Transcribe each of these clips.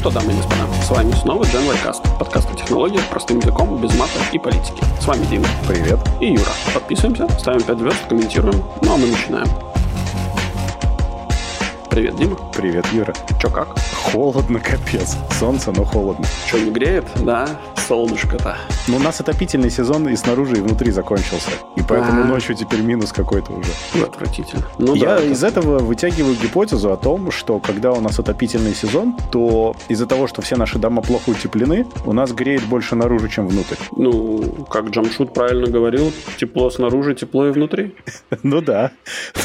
что, дамы и господа, с вами снова Gen Cast, подкаст о технологиях простым языком, без мата и политики. С вами Дима. Привет. И Юра. Подписываемся, ставим 5 звезд, комментируем. Ну а мы начинаем. Привет, Дима. Привет, Юра. Чё как? Холодно, капец. Солнце, но холодно. Чё, не греет? Да, солнышко-то. Ну, у нас отопительный сезон и снаружи, и внутри закончился. И поэтому А. ночью теперь минус какой-то уже. Ну, отвратительно. Ну Я да, это- из этого вытягиваю гипотезу о том, что когда у нас отопительный сезон, то из-за того, что все наши дома плохо утеплены, у нас греет больше наружу, чем внутрь. Ну, как Джамшут правильно говорил, тепло снаружи, тепло и внутри. Ну да.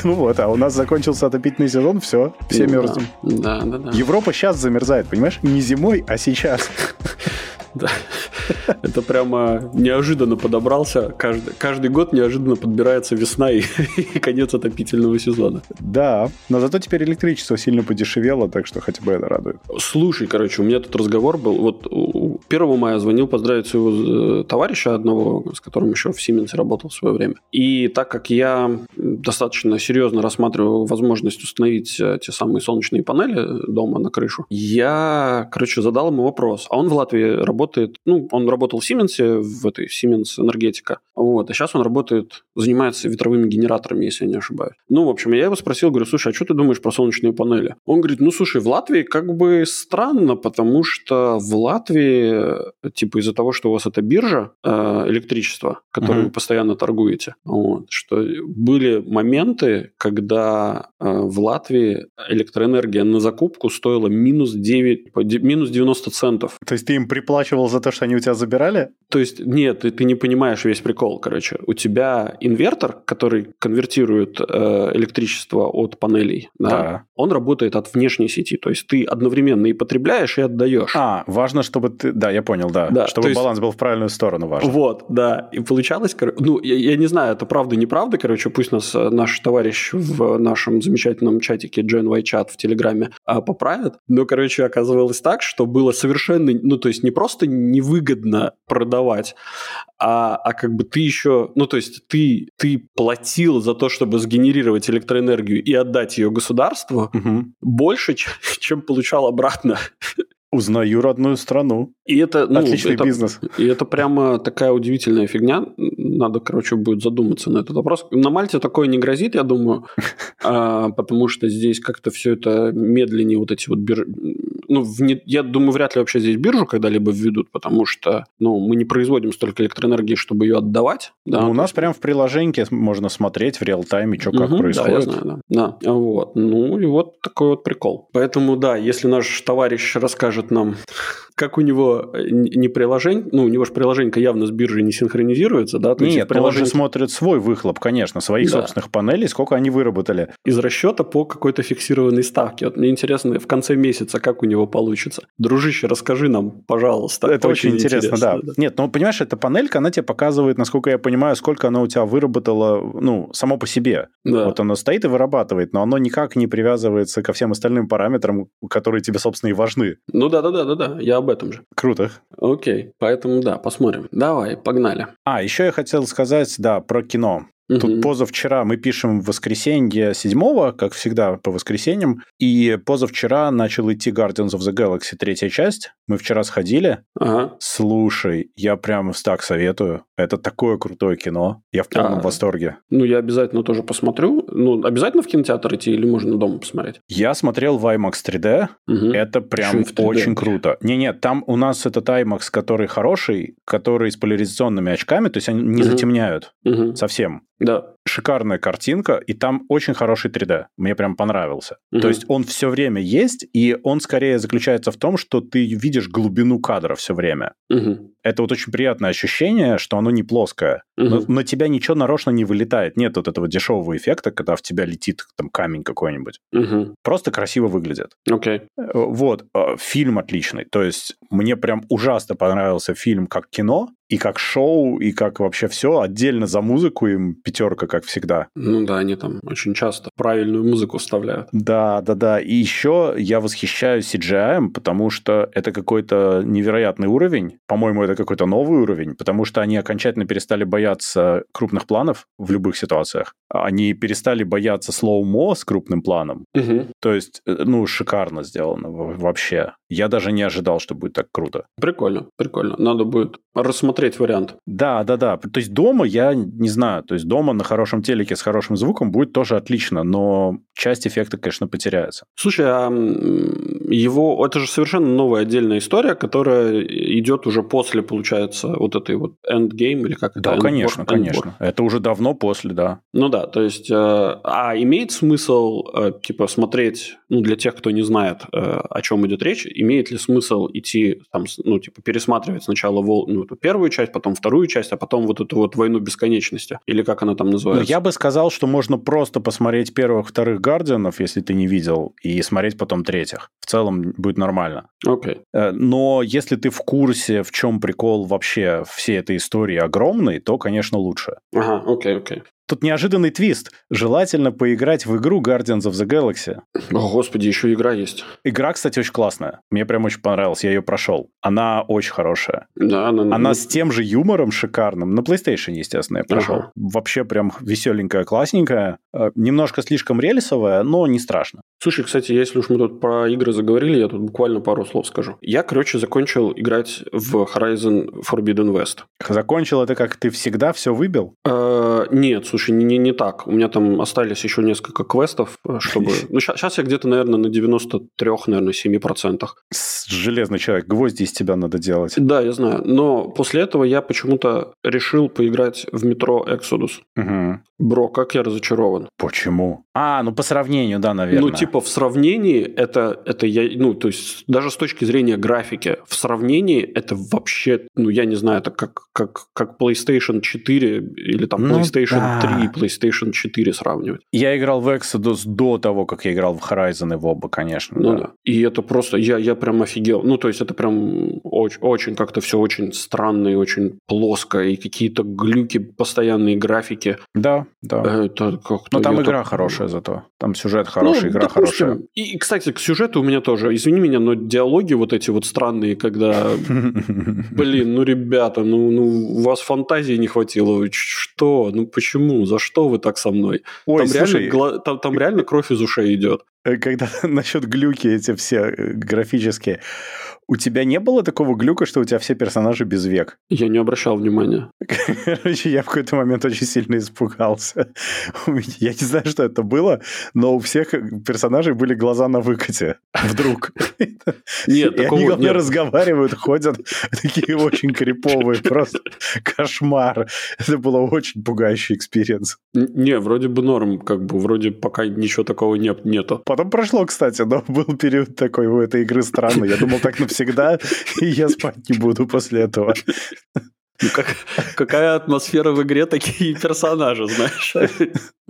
Ну вот, а у нас закончился отопительный сезон, все, все да. мерзнем. Да, да, да. Европа сейчас замерзает, понимаешь? Не зимой, а сейчас. Да. Это прямо неожиданно подобрался. Каждый, каждый год неожиданно подбирается весна и, и конец отопительного сезона. Да, но зато теперь электричество сильно подешевело, так что хотя бы это радует. Слушай, короче, у меня тут разговор был. Вот у- 1 мая звонил поздравить своего э, товарища одного, с которым еще в Сименсе работал в свое время. И так как я достаточно серьезно рассматриваю возможность установить э, те самые солнечные панели дома на крышу, я, короче, задал ему вопрос. А он в Латвии работает, ну, он работал в Сименсе, в этой Сименс энергетика. Вот, а сейчас он работает, занимается ветровыми генераторами, если я не ошибаюсь. Ну, в общем, я его спросил, говорю, слушай, а что ты думаешь про солнечные панели? Он говорит, ну, слушай, в Латвии как бы странно, потому что в Латвии, типа, из-за того, что у вас это биржа э, электричества, которой Мгм. вы постоянно торгуете, вот, что были моменты, когда э, в Латвии электроэнергия на закупку стоила минус 9, по- де- минус 90 центов. То есть ты им приплачивал за то, что они у тебя забирали? То есть, нет, ты, ты не понимаешь весь прикол, короче. У тебя инвертор, который конвертирует э, электричество от панелей, да, Да. он работает от внешней сети. То есть, ты одновременно и потребляешь, и отдаешь. А, важно, чтобы ты... Да, я понял, да. Да, чтобы то есть- баланс был в правильную сторону важно. Вот, да. И получалось, кор- ну, я, я не знаю, это правда, неправда, короче, пусть нас э, наш товарищ в нашем замечательном чатике GenY чат в Телеграме а, поправит. Но, короче, оказывалось так, что было совершенно, ну, то есть не просто невыгодно продавать, а, а как бы ты еще, ну, то есть ты, ты платил за то, чтобы сгенерировать электроэнергию и отдать ее государству Мгм. больше, чем, чем получал обратно. Узнаю родную страну. И это, ну, Отличный это- бизнес. И это прямо такая удивительная фигня. Надо, короче, будет задуматься на этот вопрос. На Мальте такое не грозит, я думаю, а, потому что здесь как-то все это медленнее вот эти вот бир... Ну, я думаю, вряд ли вообще здесь биржу когда-либо введут, потому что, ну, мы не производим столько электроэнергии, чтобы ее отдавать. Да, Ну, у нас есть- прям в приложении можно смотреть в реал-тайме, что как происходит. Да, я знаю, да. да. Вот. Ну, и вот такой вот прикол. Поэтому, да, если наш товарищ расскажет нам, как у него э, не приложение, ну, у него же приложение явно с биржей не синхронизируется, да? То есть Нет, из ну он же смотрит свой выхлоп, конечно, своих Да. собственных панелей, сколько они выработали. из расчета по какой-то фиксированной ставке. Вот мне интересно, в конце месяца, как у него получится. Дружище, расскажи нам, пожалуйста. Это очень, интересно, да. Нет, ну, понимаешь, эта панелька, она тебе показывает, насколько я понимаю, сколько она у тебя выработала, ну, само по себе. Да. Вот оно стоит и вырабатывает, но оно никак не привязывается ко всем остальным параметрам, которые тебе, собственно, и важны. Ну да, да, да, да, да. Я об этом же. Круто. Окей. Поэтому да, посмотрим. Давай, погнали. А, еще я хотел сказать, да, про кино. Тут Мгм. позавчера мы пишем в воскресенье 7 как всегда по воскресеньям, и позавчера начал идти Guardians of the Galaxy третья часть. Мы вчера сходили. Ага. Слушай, я прям так советую. Это такое крутое кино. Я в полном А. восторге. Ну, я обязательно тоже посмотрю. Ну, обязательно в кинотеатр идти или можно дома посмотреть? Я смотрел в IMAX 3D. Мгм. Это прям Еще и в 3D. очень круто. Не-нет, там у нас этот IMAX, который хороший, который с поляризационными очками, то есть они не Мгм. затемняют Мгм. совсем. Да. Шикарная картинка, и там очень хороший 3D. Мне прям понравился. Мгм. То есть он все время есть, и он скорее заключается в том, что ты видишь глубину кадра все время. Мгм. Это вот очень приятное ощущение, что оно не плоское. Но Мгм. на тебя ничего нарочно не вылетает. Нет вот этого дешевого эффекта, когда в тебя летит там камень какой-нибудь. Мгм. Просто красиво выглядит. Окей. Э, Вот, э, фильм отличный. То есть мне прям ужасно понравился фильм как кино, и как шоу, и как вообще все. Отдельно за музыку им пятерка, как всегда. Ну да, они там очень часто правильную музыку вставляют. Да, да, да. И еще я восхищаюсь CGI, потому что это какой-то невероятный уровень. По-моему, это какой-то новый уровень, потому что они окончательно перестали бояться крупных планов в любых ситуациях. Они перестали бояться слоумо с крупным планом. Угу. То есть, э, ну, шикарно сделано вообще. Я даже не ожидал, что будет так круто. Прикольно, прикольно. Надо будет рассмотреть вариант. Да, да, да. То есть дома я не знаю. То есть дома на хорошем телеке с хорошим звуком будет тоже отлично, но часть эффекта, конечно, потеряется. Слушай, а его... Это же совершенно новая отдельная история, которая идет уже после, получается, вот этой вот endgame или как да, это? Да, конечно, endboard. конечно. Это уже давно после, да. Ну да, то есть... Э, а имеет смысл, э, типа, смотреть, ну, для тех, кто не знает, э, о чем идет речь, имеет ли смысл идти, там, ну, типа, пересматривать сначала вол... ну, эту первую часть, потом вторую часть, а потом вот эту вот «Войну бесконечности», или как она там называется? Ну, я бы сказал, что можно просто посмотреть первых, вторых «Гардианов», если ты не видел, и смотреть потом третьих. В целом будет нормально. Окей. Okay. Но если ты в курсе, в чем прикол вообще всей этой истории огромный, то, конечно, лучше. Ага, окей, okay, окей. Okay. Тут неожиданный твист. Желательно поиграть в игру Guardians of the Galaxy. О, господи, еще игра есть. Игра, кстати, очень классная. Мне прям очень понравилась, я ее прошел. Она очень хорошая. Да, она... Она с тем же юмором шикарным. На PlayStation, естественно, я прошел. Ага. Вообще прям веселенькая, классненькая. Э, немножко слишком рельсовая, но не страшно. Слушай, кстати, если уж мы тут про игры заговорили, я тут буквально пару слов скажу. Я, короче, закончил играть в Horizon Forbidden West. Закончил это как ты всегда все выбил? Э, нет, слушай, не, не, не так. У меня там остались еще несколько квестов, э, чтобы... Ну, сейчас я где-то, наверное, на 93, наверное, 7%. Железный человек, гвозди из тебя надо делать. Да, я знаю. Но после этого я почему-то решил поиграть в метро Exodus. Угу. Бро, как я разочарован. Почему? А, ну по сравнению, да, наверное. Ну, типа в сравнении это, это я, ну, то есть даже с точки зрения графики, в сравнении это вообще, ну, я не знаю, это как, как, как PlayStation 4 или там ну, PlayStation да. 3 и PlayStation 4 сравнивать. Я играл в Exodus до того, как я играл в Horizon и в оба, конечно. Ну да. да. И это просто, я, я прям офигел. Ну, то есть это прям очень, очень как-то все очень странно и очень плоско, и какие-то глюки, постоянные графики. Да, да. Это как-то... Но там игра так... хорошая зато. Там сюжет хороший, ну, игра допустим. хорошая. И, кстати, к сюжету у меня тоже, извини меня, но диалоги вот эти вот странные, когда, блин, ну, ребята, ну, ну, у вас фантазии не хватило. Что? Ну, почему? За что вы так со мной? Ой, там, слушай... реально, там, там реально кровь из ушей идет. Э, когда насчет глюки эти все э, графические. У тебя не было такого глюка, что у тебя все персонажи без век? Я не обращал внимания. Короче, я в какой-то момент очень сильно испугался. Я не знаю, что это было, но у всех персонажей были глаза на выкате. Вдруг. Нет, И они, главное, разговаривают, ходят такие очень криповые. Просто кошмар. Это было очень пугающий experience. Не, вроде бы норм, как бы, вроде пока ничего такого нет, нету. Потом прошло, кстати, но был период такой у этой игры странный. Я думал, так навсегда, и я спать не буду после этого. Ну, как, какая атмосфера в игре, такие персонажи, знаешь.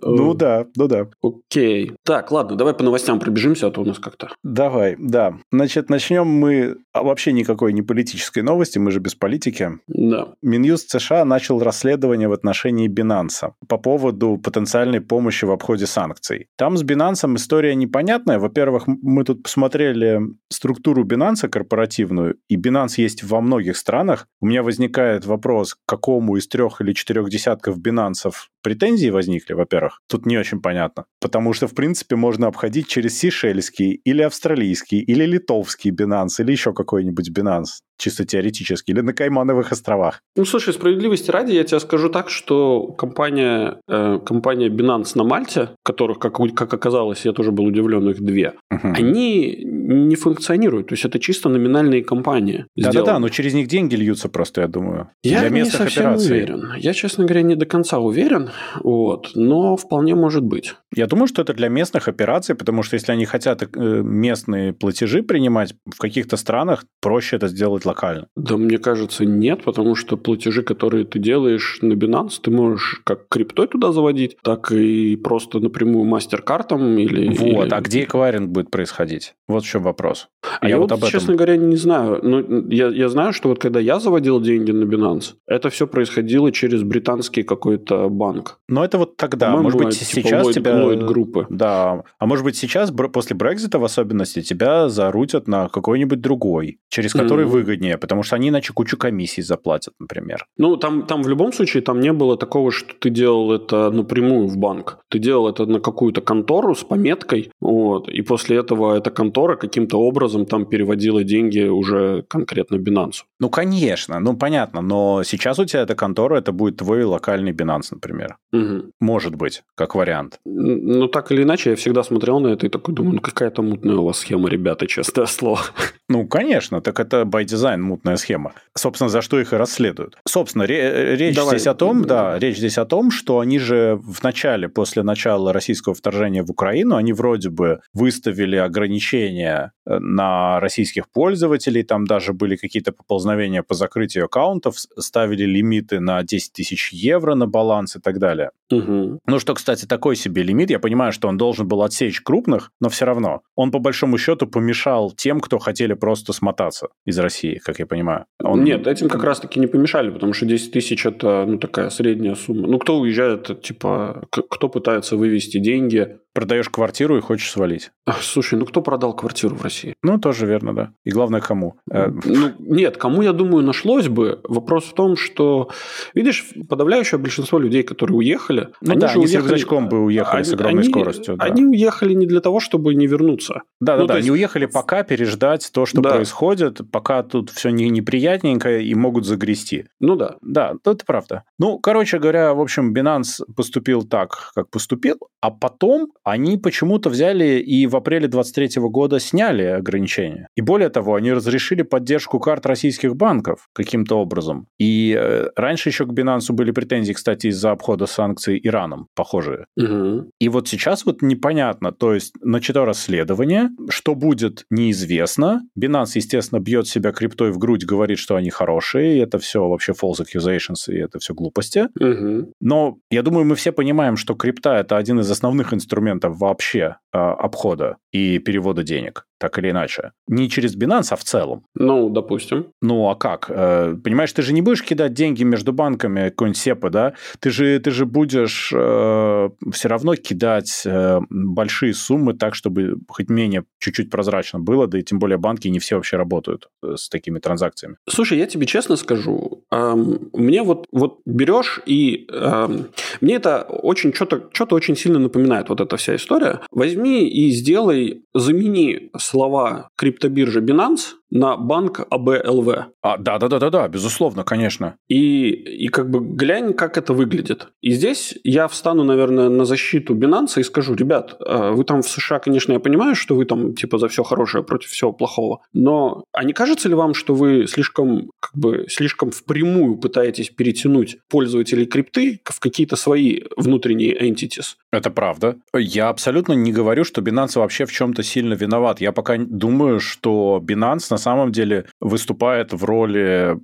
Ну да, ну да. Окей. Так, ладно, давай по новостям пробежимся, а то у нас как-то... Давай, да. Значит, начнем мы а вообще никакой не политической новости, мы же без политики. Да. Минюст США начал расследование в отношении Binance по поводу потенциальной помощи в обходе санкций. Там с Binance история непонятная. Во-первых, мы тут посмотрели структуру Binance корпоративную, и Binance есть во многих странах. У меня возникает вопрос, к какому из трех или четырех десятков Binance претензии возникли, во-первых, тут не очень понятно. Потому что, в принципе, можно обходить через сейшельский или австралийский или литовский Binance или еще какой-нибудь Binance чисто теоретически, или на Каймановых островах? Ну, слушай, справедливости ради, я тебе скажу так, что компания, э, компания Binance на Мальте, которых, как, как оказалось, я тоже был удивлен, их две, угу. они не функционируют. То есть, это чисто номинальные компании. Да-да-да, но через них деньги льются просто, я думаю. Я для местных не совсем операций. уверен. Я, честно говоря, не до конца уверен, вот, но вполне может быть. Я думаю, что это для местных операций, потому что если они хотят э, местные платежи принимать, в каких-то странах проще это сделать локально? Да, мне кажется, нет, потому что платежи, которые ты делаешь на Binance, ты можешь как криптой туда заводить, так и просто напрямую мастер-картом или... Вот, или... а где эквайринг будет происходить? Вот в чем вопрос. А я, я вот, об этом... честно говоря, не знаю. Но ну, я, я знаю, что вот когда я заводил деньги на Binance, это все происходило через британский какой-то банк. Но это вот тогда. Может быть, типа сейчас Lloyd, тебя эксплойт группы. Да. А может быть сейчас, после Брекзита в особенности, тебя зарутят на какой-нибудь другой, через который mm-hmm. выгоднее, потому что они иначе кучу комиссий заплатят, например. Ну, там, там в любом случае там не было такого, что ты делал это напрямую в банк. Ты делал это на какую-то контору с пометкой, вот, и после этого эта контора каким-то образом там переводила деньги уже конкретно Binance. Ну, конечно, ну, понятно, но сейчас у тебя эта контора, это будет твой локальный Binance, например. Угу. Может быть, как вариант. Ну, так или иначе, я всегда смотрел на это и такой думаю, ну, какая-то мутная у вас схема, ребята, честное слово. Ну, конечно, так это by design мутная схема. Собственно, за что их и расследуют. Собственно, речь Давай. здесь о том, да, речь здесь о том, что они же в начале, после начала российского вторжения в Украину, они вроде бы выставили ограничения э, на российских пользователей, там даже были какие-то поползновения по закрытию аккаунтов, ставили лимиты на 10 тысяч евро на баланс и так далее. Угу. Ну, что, кстати, такой себе лимит. Я понимаю, что он должен был отсечь крупных, но все равно. Он, по большому счету, помешал тем, кто хотели просто смотаться из России, как я понимаю. Он... Нет, этим как раз-таки не помешали, потому что 10 тысяч – это ну, такая средняя сумма. Ну, кто уезжает, типа, кто пытается вывести деньги Продаешь квартиру и хочешь свалить. Слушай, ну кто продал квартиру в России? Ну, тоже верно, да. И главное, кому? Э, ну, нет, кому, я думаю, нашлось бы. Вопрос в том, что, видишь, подавляющее большинство людей, которые уехали... Ну они да, же они уехали... с рюкзачком бы уехали они, с огромной они, скоростью. Да. Они уехали не для того, чтобы не вернуться. Да, ну, да, да. Есть... Они уехали пока переждать то, что да. происходит, пока тут все не, неприятненько и могут загрести. Ну да. Да, это правда. Ну, короче говоря, в общем, Binance поступил так, как поступил, а потом они почему-то взяли и в апреле 23 года сняли ограничения. И более того, они разрешили поддержку карт российских банков каким-то образом. И э, раньше еще к Binance были претензии, кстати, из-за обхода санкций Ираном, похожие. Угу. И вот сейчас вот непонятно, то есть начато расследование, что будет, неизвестно. Binance, естественно, бьет себя криптой в грудь, говорит, что они хорошие, и это все вообще false accusations, и это все глупости. Угу. Но я думаю, мы все понимаем, что крипта — это один из основных инструментов инструментов вообще э, обхода и перевода денег, так или иначе. Не через Binance, а в целом. Ну, допустим. Ну, а как? Э, понимаешь, ты же не будешь кидать деньги между банками, какой-нибудь СЕПа, да? Ты же, ты же будешь э, все равно кидать э, большие суммы так, чтобы хоть менее чуть-чуть прозрачно было, да и тем более банки не все вообще работают э, с такими транзакциями. Слушай, я тебе честно скажу, эм, мне вот, вот берешь и... Эм, мне это очень что-то что очень сильно напоминает вот эта вся история. Возьми и сделай, замени слова криптобиржа Binance на банк АБЛВ. А, да, да, да, да, да, безусловно, конечно. И, и как бы глянь, как это выглядит. И здесь я встану, наверное, на защиту Binance и скажу, ребят, э, вы там в США, конечно, я понимаю, что вы там типа за все хорошее против всего плохого, но а не кажется ли вам, что вы слишком как бы слишком впрямую пытаетесь перетянуть пользователей крипты в какие-то свои внутренние entities? Это правда. Я абсолютно не говорю, что Binance вообще в чем-то сильно виноват. Я пока думаю, что Binance на самом деле выступает в роли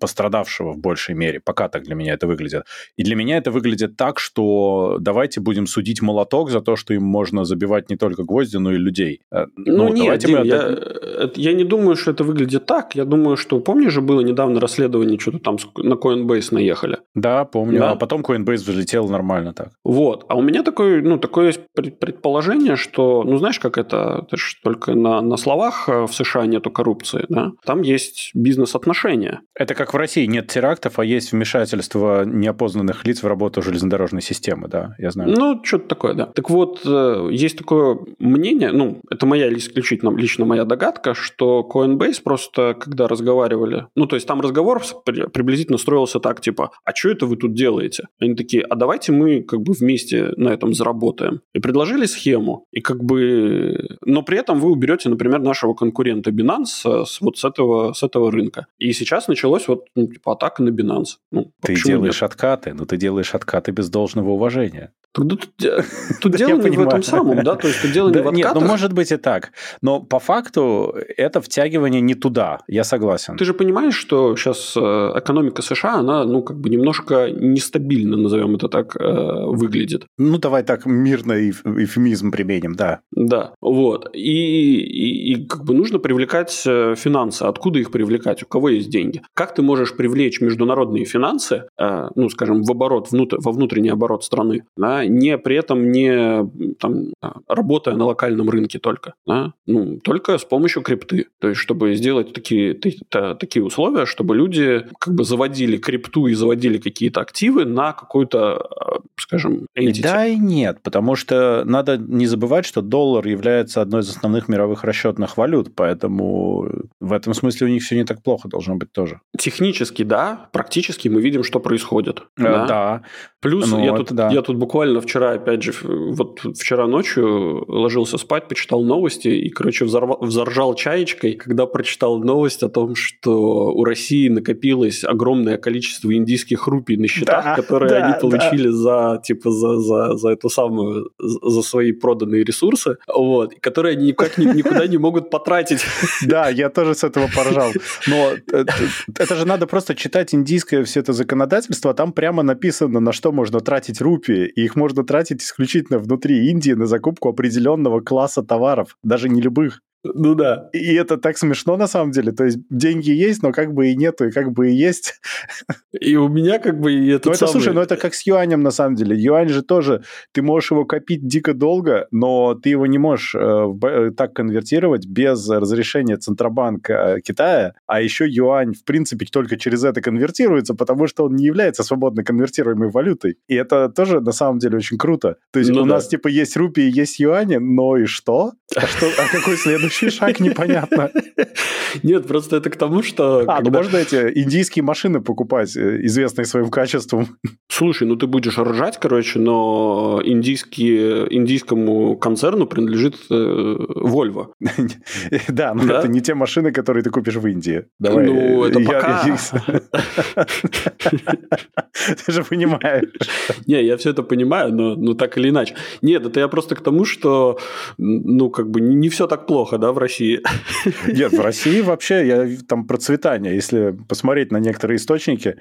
пострадавшего в большей мере. Пока так для меня это выглядит. И для меня это выглядит так, что давайте будем судить молоток за то, что им можно забивать не только гвозди, но и людей. Э, ну, ну нет, Дим, мы... я, э, я не думаю, что это выглядит так. Я думаю, что, помнишь же, было недавно расследование, что-то там на Coinbase наехали. Да, помню. Да? А потом Coinbase взлетел нормально так. Вот. А у меня такое, ну, такое есть предположение, что, ну, знаешь, как это, это же только на, на словах э, в США нету коррупции, коррупции, да, там есть бизнес-отношения. Это как в России нет терактов, а есть вмешательство неопознанных лиц в работу железнодорожной системы, да, я знаю. Ну, что-то такое, да. Так вот, э, есть такое мнение, ну, это моя исключительно лично моя догадка, что Coinbase просто, когда разговаривали, ну, то есть там разговор приблизительно строился так, типа, а что это вы тут делаете? Они такие, а давайте мы как бы вместе на этом заработаем. И предложили схему, и как бы... Но при этом вы уберете, например, нашего конкурента Binance, с, вот с этого, с этого рынка. И сейчас началось вот ну, типа атака на Binance. Ну, ты делаешь нет? откаты, но ты делаешь откаты без должного уважения. Тут, тут, дело не в этом самом, да? То есть тут дело не в. Нет, ну может быть и так. Но по факту это втягивание не туда, я согласен. Ты же понимаешь, что сейчас э, экономика США, она, ну, как бы немножко нестабильно, назовем это так, э, выглядит. Ну, давай так мирно эвфемизм применим, да. Да, вот. И, и, и как бы нужно привлекать финансы, откуда их привлекать, у кого есть деньги? Как ты можешь привлечь международные финансы, э, ну, скажем, в оборот, внутр, во внутренний оборот страны, да, не при этом не там, работая на локальном рынке только, да, ну, только с помощью крипты. То есть, чтобы сделать такие, такие условия, чтобы люди как бы заводили крипту и заводили какие-то активы на какую-то, скажем, entity. Да и нет, потому что надо не забывать, что доллар является одной из основных мировых расчетных валют, поэтому в этом смысле у них все не так плохо должно быть тоже. Технически, да, практически мы видим, что происходит. Э, да. да. Плюс ну, я, тут, да. я тут буквально вчера, опять же, вот вчера ночью ложился спать, почитал новости и, короче, взорвал, взоржал чаечкой, когда прочитал новость о том, что у России накопилось огромное количество индийских рупий на счетах, да, которые да, они получили да. за, типа, за, за, за эту самую, за свои проданные ресурсы, вот, которые они никак никуда не могут потратить. Да, я тоже с этого поржал. Но это же надо просто читать индийское все это законодательство, там прямо написано, на что можно тратить рупии, и их можно тратить исключительно внутри Индии на закупку определенного класса товаров, даже не любых. Ну да. И это так смешно на самом деле. То есть деньги есть, но как бы и нету, и как бы и есть. И у меня как бы и это Ну это, самый... слушай, ну это как с юанем на самом деле. Юань же тоже, ты можешь его копить дико долго, но ты его не можешь э, э так конвертировать без разрешения Центробанка э, Китая, а еще юань, в принципе, только через это конвертируется, потому что он не является свободно конвертируемой валютой. И это тоже на самом деле очень круто. То есть ну, у да. нас типа есть рупии, есть юани, но и что? А, что, а какой следующий? Следующий шаг непонятно. Нет, просто это к тому, что... А, ну можно эти индийские машины покупать, э, известные своим качеством. Слушай, ну ты будешь ржать, короче, но индийские, индийскому концерну принадлежит э, Volvo. Да, но это не те машины, которые ты купишь в Индии. Давай. Ну, это пока... Ты же понимаешь. Не, я все это понимаю, но, но так или иначе. Нет, это я просто к тому, что, ну, как бы не все так плохо, да, в России? Нет, в России вообще я там процветание, если посмотреть на некоторые источники.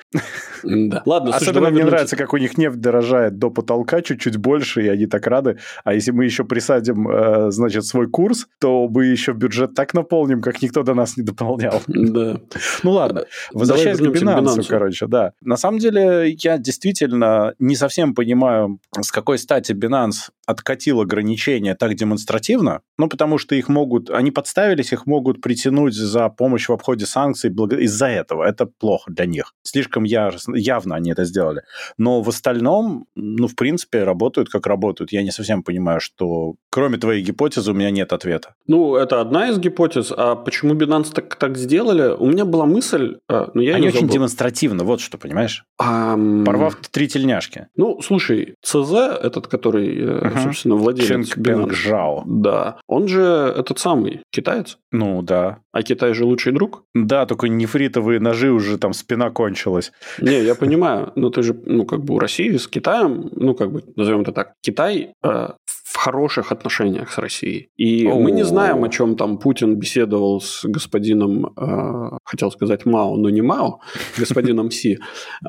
Да. Ладно, Особенно мне нравится, как у них нефть дорожает до потолка чуть-чуть больше, и они так рады. А если мы еще присадим, э, значит, свой курс, то мы еще бюджет так наполним, как никто до нас не дополнял. Да. Ну ладно, возвращаясь к Binance, короче, да. На самом деле, я действительно не совсем понимаю, с какой стати Binance откатил ограничения так демонстративно, ну, потому что их могут, они подставились, их могут притянуть за помощь в обходе санкций из-за этого. Это плохо для них. Слишком явно, явно они это сделали. Но в остальном, ну, в принципе, работают как работают. Я не совсем понимаю, что кроме твоей гипотезы у меня нет ответа. Ну, это одна из гипотез. А почему Binance так, так сделали? У меня была мысль, а, но я Они очень забыл. демонстративно, вот что, понимаешь? Um... Порвав три тельняшки. Ну, слушай, ЦЗ, этот, который, uh-huh. собственно, владелец Ченг Binance. Жао. Да. Он же этот самый китаец. Ну, да. А Китай же лучший друг? Да, только нефритовые ножи уже там спина кончилась. Не, я понимаю. Но ты же, ну, как бы у России с Китаем, ну, как бы, назовем это так, Китай э, хороших отношениях с Россией. И О-о-о. мы не знаем, о чем там Путин беседовал с господином, э, хотел сказать Мао, но не Мао, господином Си.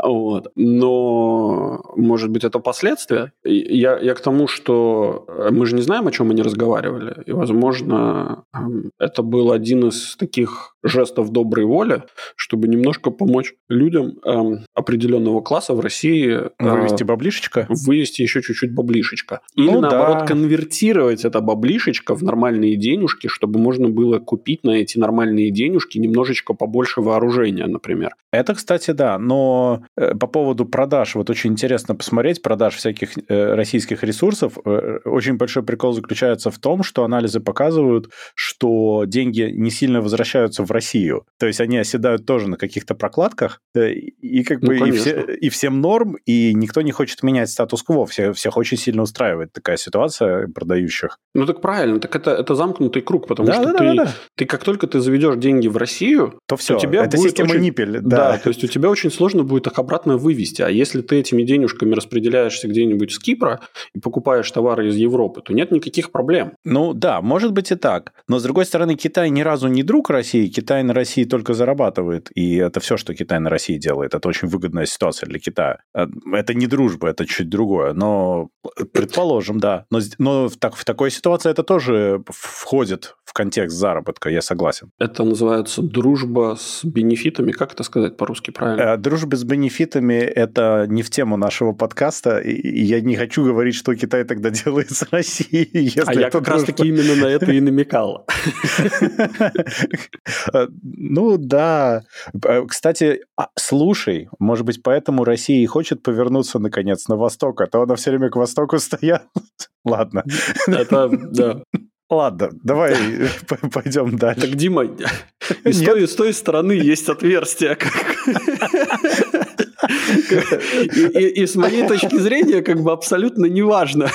Вот. Но, может быть, это последствия? Я, я к тому, что мы же не знаем, о чем они разговаривали. И, возможно, эм, это был один из таких жестов доброй воли, чтобы немножко помочь людям эм, определенного класса в России... Э, вывести баблишечка? Вывести еще чуть-чуть баблишечка. Или, ну, наоборот, да. конвертировать это баблишечко в нормальные денежки, чтобы можно было купить на эти нормальные денежки немножечко побольше вооружения, например. Это, кстати, да. Но э, по поводу продаж, вот очень интересно посмотреть продаж всяких э, российских ресурсов. Э, очень большой прикол заключается в том, что анализы показывают, что деньги не сильно возвращаются в Россию. То есть они оседают тоже на каких-то прокладках, э, и как ну, бы и, все, и всем норм, и никто не хочет менять статус-кво. Все, всех очень сильно устраивает такая ситуация продающих. Ну так правильно, так это, это замкнутый круг, потому да, что да, ты, да, да. ты как только ты заведешь деньги в Россию, то все, то тебя это будет система очень, ниппель. Да. да, то есть у тебя очень сложно будет их обратно вывести. А если ты этими денежками распределяешься где-нибудь с Кипра и покупаешь товары из Европы, то нет никаких проблем. Ну да, может быть и так. Но с другой стороны, Китай ни разу не друг России, Китай на России только зарабатывает, и это все, что Китай на России делает. Это очень выгодная ситуация для Китая. Э, это не дружба, это чуть другое, но предположим, да. Но, но в, так, в такой ситуации это тоже входит в контекст заработка, я согласен. Это называется дружба с бенефитами. Как это сказать по-русски правильно? Дружба с бенефитами – это не в тему нашего подкаста, и я не хочу говорить, что Китай тогда делает с Россией. а я как раз-таки именно на это и намекал. Ну да. Кстати, а, слушай, может быть, поэтому Россия и хочет повернуться наконец на восток, а то она все время к востоку стояла. Ладно. Это, да. Ладно, давай пойдем дальше. Так, Дима, и с, той, с той стороны есть отверстие. И, и, и с моей точки зрения, как бы абсолютно неважно.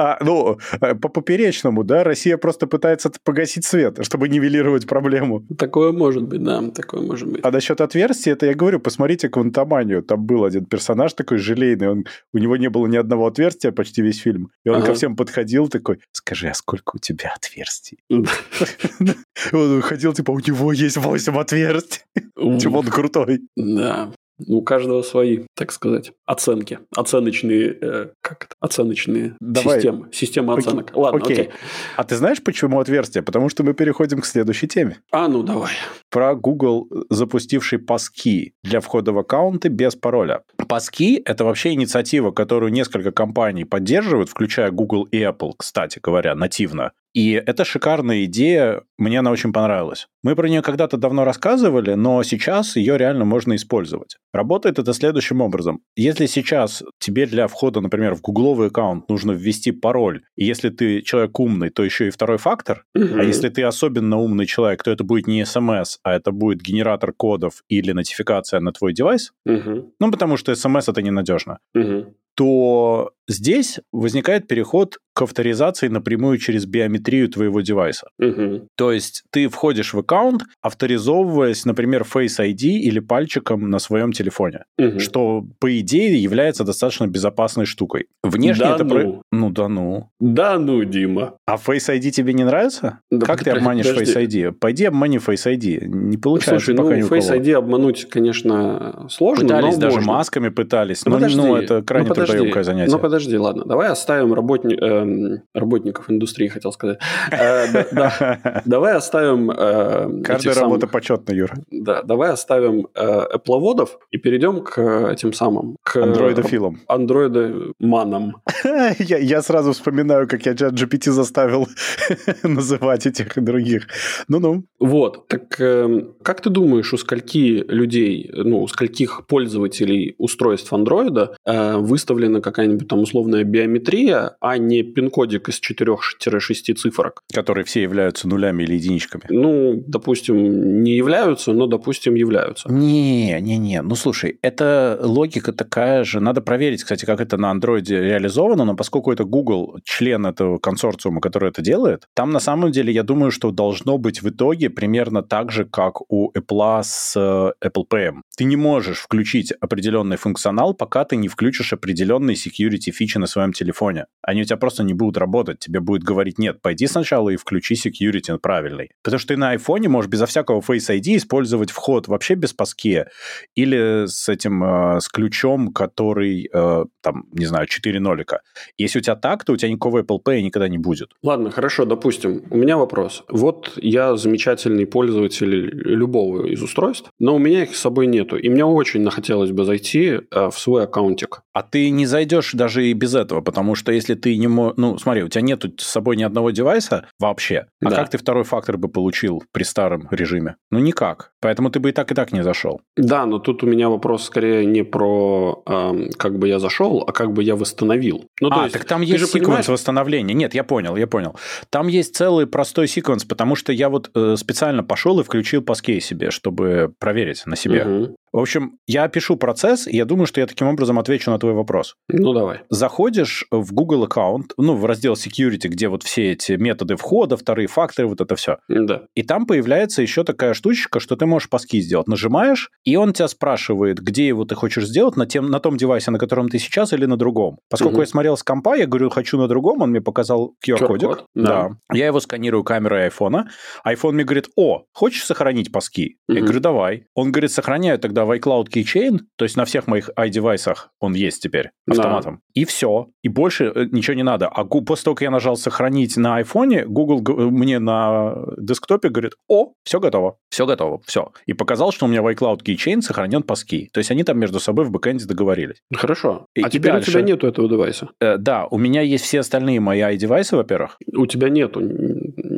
А, ну, э, по поперечному, да, Россия просто пытается погасить свет, чтобы нивелировать проблему. Такое может быть, да, такое может быть. А насчет отверстия, это я говорю, посмотрите Квантоманию, там был один персонаж такой желейный, он, у него не было ни одного отверстия почти весь фильм, и он ага. ко всем подходил такой, скажи, а сколько у тебя отверстий? Он ходил, типа, у него есть 8 отверстий. Типа он крутой. Да. У каждого свои, так сказать, оценки. Оценочные, э, как это? Оценочные Давай. системы. Система оценок. Окей. Ладно, окей. окей. А ты знаешь, почему отверстие? Потому что мы переходим к следующей теме. А, ну давай. Про Google, запустивший паски для входа в аккаунты без пароля. Паски – это вообще инициатива, которую несколько компаний поддерживают, включая Google и Apple, кстати говоря, нативно. И это шикарная идея, мне она очень понравилась. Мы про нее когда-то давно рассказывали, но сейчас ее реально можно использовать. Работает это следующим образом. Если сейчас тебе для входа, например, в гугловый аккаунт нужно ввести пароль, и если ты человек умный, то еще и второй фактор, угу. а если ты особенно умный человек, то это будет не смс, а это будет генератор кодов или нотификация на твой девайс, угу. ну потому что смс это ненадежно, угу. то здесь возникает переход к авторизации напрямую через биометрию твоего девайса. Угу. То есть ты входишь в аккаунт, авторизовываясь, например, Face ID или пальчиком на своем телефоне, угу. что, по идее, является достаточно безопасной штукой. Внешне да это... Ну. Про... ну да ну. Да ну, Дима. А Face ID тебе не нравится? Да, как ты обманешь подожди. Face ID? Пойди обмани Face ID. Не получается Слушай, пока ну, Face ID обмануть, конечно, сложно, Пытались, даже можно. масками пытались. Ну, но, подожди, ну это крайне ну, трудоемкое занятие. Ну подожди, ладно. Давай оставим работни... э, работников индустрии, хотел сказать. Э, давай оставим... Э, Каждая работа почетна, Юра. Да, давай оставим эпловодов и перейдем к этим самым... К андроидофилам. Андроидоманам. Я сразу вспоминаю, как я чат GPT заставил называть этих и других. Ну-ну. Вот. Так эм, как ты думаешь, у скольки людей, ну, у скольких пользователей устройств андроида э, выставлена какая-нибудь там условная биометрия, а не пин-кодик из 4-6 цифрок? Которые все являются нулями или единичками. Ну, допустим, не являются, но, допустим, являются. Не-не-не. Ну, слушай, это логика такая же. Надо проверить, кстати, как это на андроиде реализовано, но поскольку это Google, член этого консорциума, который это делает, там на самом деле, я думаю, что должно быть в итоге примерно так же, как у Apple с э, Apple Pay. Ты не можешь включить определенный функционал, пока ты не включишь определенные security фичи на своем телефоне. Они у тебя просто не будут работать. Тебе будет говорить, нет, пойди сначала и включи security правильный. Потому что ты на айфоне можешь безо всякого Face ID использовать вход вообще без паски или с этим, э, с ключом, который, э, там, не знаю, 4 нолика. Если у тебя так, то у тебя никакого Apple Pay никогда не будет. Ладно, хорошо, допустим. У меня вопрос. Вот я замечательный пользователь любого из устройств, но у меня их с собой нету. И мне очень хотелось бы зайти э, в свой аккаунтик. А ты не зайдешь даже и без этого, потому что если ты не можешь... Ну, смотри, у тебя нету с собой ни одного девайса вообще. А да. как ты второй фактор бы получил при старом режиме? Ну, никак. Поэтому ты бы и так, и так не зашел. Да, но тут у меня вопрос скорее не про э, как бы я зашел, а как бы я восстановил. Ну, а, есть, так там есть секвенс понимаешь... восстановления. Нет, я понял, я понял. Там есть целый простой секвенс, потому что я вот э, специально пошел и включил паскей себе, чтобы проверить на себе. Угу. В общем, я опишу процесс, и я думаю, что я таким образом отвечу на твой вопрос. Ну, давай. Заходишь в Google аккаунт, ну, в раздел Security, где вот все эти методы входа, вторые факторы, вот это все. Да. И там появляется еще такая штучка, что ты можешь паски сделать. Нажимаешь, и он тебя спрашивает, где его ты хочешь сделать, на, тем, на том девайсе, на котором ты сейчас, или на другом. Поскольку угу. я смотрел с компа, я говорю, хочу на другом, он мне показал QR-кодик. QR да. да. Я его сканирую камерой айфона. iPhone мне говорит, о, хочешь сохранить паски? Угу. Я говорю, давай. Он говорит, сохраняю тогда в iCloud Keychain, то есть на всех моих iDevice он есть теперь автоматом. Да. И все. И больше э, ничего не надо. А после того, как я нажал сохранить на айфоне, Google мне на десктопе говорит, о, все готово, все готово, все. И показал, что у меня в iCloud Keychain сохранен паски. То есть они там между собой в бэкэнде договорились. Хорошо. И, а теперь дальше... у тебя нету этого девайса? Э, да, у меня есть все остальные мои iDevice, во-первых. У тебя нету.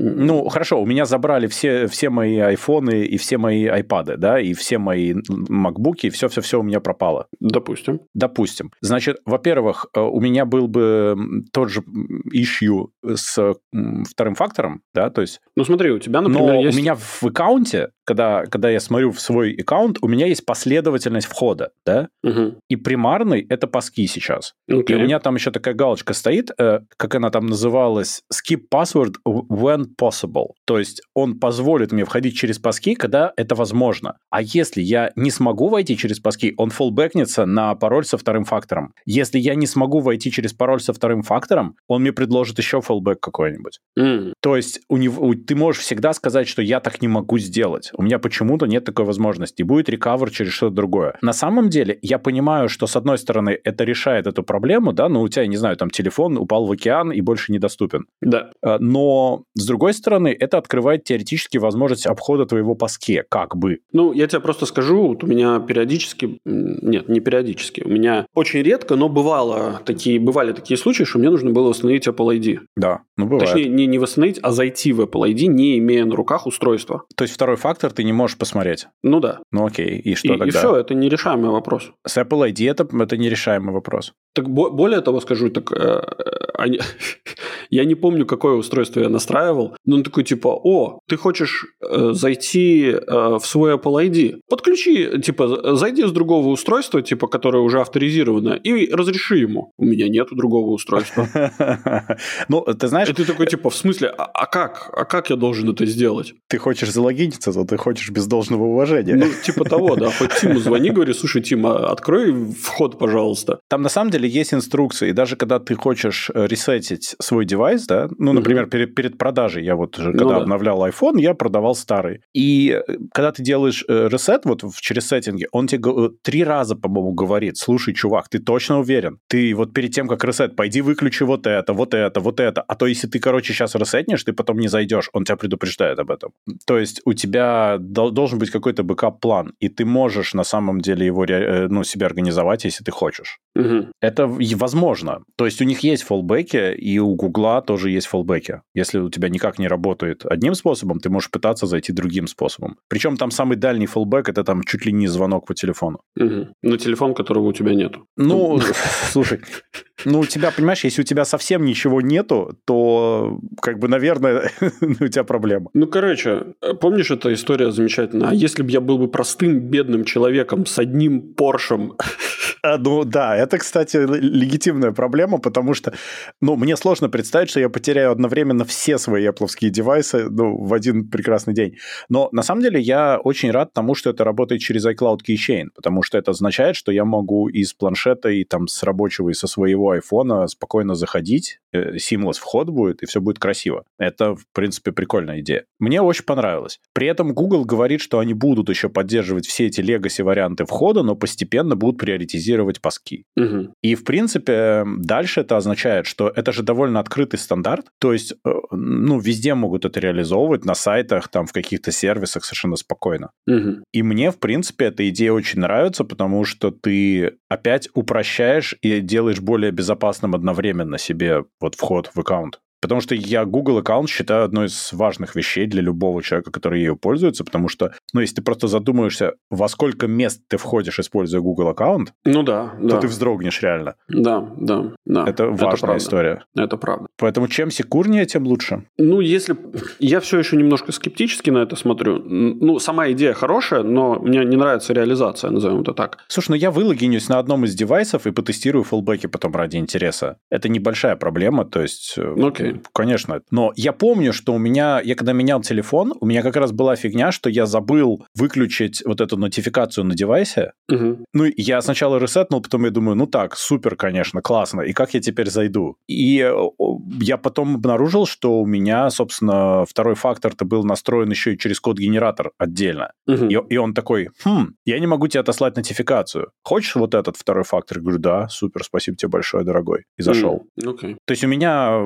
Ну, хорошо, у меня забрали все, все мои айфоны и все мои айпады, да, и все мои макбуки, все-все-все у меня пропало. Допустим. Допустим. Значит, во-первых, э, у меня был бы тот же issue с вторым фактором, да, то есть... Ну, смотри, у тебя, например, но есть... у меня в аккаунте, когда, когда я смотрю в свой аккаунт, у меня есть последовательность входа, да, угу. и примарный — это паски сейчас. Okay. И у меня там еще такая галочка стоит, э, как она там называлась, skip password when possible. То есть он позволит мне входить через паски, когда это возможно. А если я не смогу войти через паски, он фоллбэкнется на пароль со вторым фактором. Если я не смогу войти через пароль со вторым фактором, он мне предложит еще фоллбэк какой-нибудь. Mm. То есть у него, ты можешь всегда сказать, что я так не могу сделать. У меня почему-то нет такой возможности. Будет рекавер через что-то другое. На самом деле, я понимаю, что с одной стороны это решает эту проблему, да, ну у тебя, не знаю, там телефон упал в океан и больше недоступен. Да. А, но с другой стороны, это открывает теоретически возможность обхода твоего паске, как бы. Ну, я тебе просто скажу, вот у меня периодически, нет, не периодически, у меня очень редко, но бывало такие, бывали такие случаи, что мне нужно было восстановить Apple ID. Да, ну бывает. Точнее, не, не восстановить, а зайти в Apple ID, не имея на руках устройства. То есть второй фактор ты не можешь посмотреть? Ну да. Ну окей, и что и, тогда? И все, это нерешаемый вопрос. С Apple ID это, это нерешаемый вопрос. Так более того скажу, так э, они, я не помню, какое устройство я настраивал, но он такой типа, о, ты хочешь э, зайти э, в свой Apple ID, подключи, типа, зайди с другого устройства, типа, которое уже авторизировано, и разреши ему. У меня нету другого устройства. Ну, ты знаешь... И ты такой, типа, в смысле, а, а как? А как я должен это сделать? Ты хочешь залогиниться, то ты хочешь без должного уважения. Ну, типа того, да. Хоть Тиму звони, говори, слушай, Тима, открой вход, пожалуйста. Там на самом деле есть инструкции, даже когда ты хочешь э, ресетить свой девайс, да, ну, например, перед, перед продажей, я вот уже, когда ну, да. обновлял iPhone, я продавал старый. И э, когда ты делаешь э, reset вот через сеттинги, он тебе три раза, по-моему, говорит, слушай, чувак, ты точно уверен? Ты вот перед тем, как reset, пойди выключи вот это, вот это, вот это. А то если ты, короче, сейчас ресетнешь, ты потом не зайдешь, он тебя предупреждает об этом. То есть у тебя должен быть какой-то backup план, и ты можешь на самом деле его, ну, себе организовать, если ты хочешь. Угу. Это возможно. То есть у них есть фоллбеки, и у Гугла тоже есть фоллбеки. Если у тебя никак не работает одним способом, ты можешь пытаться зайти другим способом. Причем там самый дальний фоллбек это там чуть ли не звонок по телефону. Угу. На телефон, которого у тебя нет. Ну, слушай, ну, у тебя, понимаешь, если у тебя совсем ничего нету, то, как бы, наверное, у тебя проблема. Ну, короче, помнишь, эта история замечательная? А если бы я был бы простым бедным человеком с одним Поршем? А, ну, да, это, кстати, легитимная проблема, потому что, ну, мне сложно представить, что я потеряю одновременно все свои Apple девайсы, ну, в один прекрасный день. Но, на самом деле, я очень рад тому, что это работает через iCloud Keychain, потому что это означает, что я могу из планшета и там с рабочего и со своего айфона спокойно заходить, э, seamless вход будет, и все будет красиво. Это, в принципе, прикольная идея. Мне очень понравилось. При этом Google говорит, что они будут еще поддерживать все эти legacy варианты входа, но постепенно будут приоритизировать паски. Угу. И, в принципе, дальше это означает, что это же довольно открытый стандарт, то есть, э, ну, везде могут это реализовывать, на сайтах, там, в каких-то сервисах совершенно спокойно. Угу. И мне, в принципе, эта идея очень нравится, потому что ты опять упрощаешь и делаешь более безопасным одновременно себе вот вход в аккаунт. Потому что я Google аккаунт считаю одной из важных вещей для любого человека, который ею пользуется, потому что, ну, если ты просто задумаешься, во сколько мест ты входишь, используя Google аккаунт, ну да, то да. ты вздрогнешь реально. Да, да, да. Это важная правда. история. Это правда. Поэтому чем секурнее, тем лучше. Ну, если... Я все еще немножко скептически на это смотрю. Ну, сама идея хорошая, но мне не нравится реализация, назовем это так. Слушай, ну я вылогинюсь на одном из девайсов и потестирую фоллбеки потом ради интереса. Это небольшая проблема, то есть... э, Ну, окей. Конечно. Но я помню, что у меня... Я когда менял телефон, у меня как раз была фигня, что я забыл выключить вот эту нотификацию на девайсе. Мгм. Ну, я сначала ресетнул, потом я думаю, ну так, супер, конечно, классно. И как я теперь зайду? И я потом обнаружил, что у меня, собственно, второй фактор-то был настроен еще и через код-генератор отдельно. Мгм. И, и он такой, хм, я не могу тебе отослать нотификацию. Хочешь вот этот второй фактор? Я говорю, да, супер, спасибо тебе большое, дорогой. И зашел. М, Окей. То есть у меня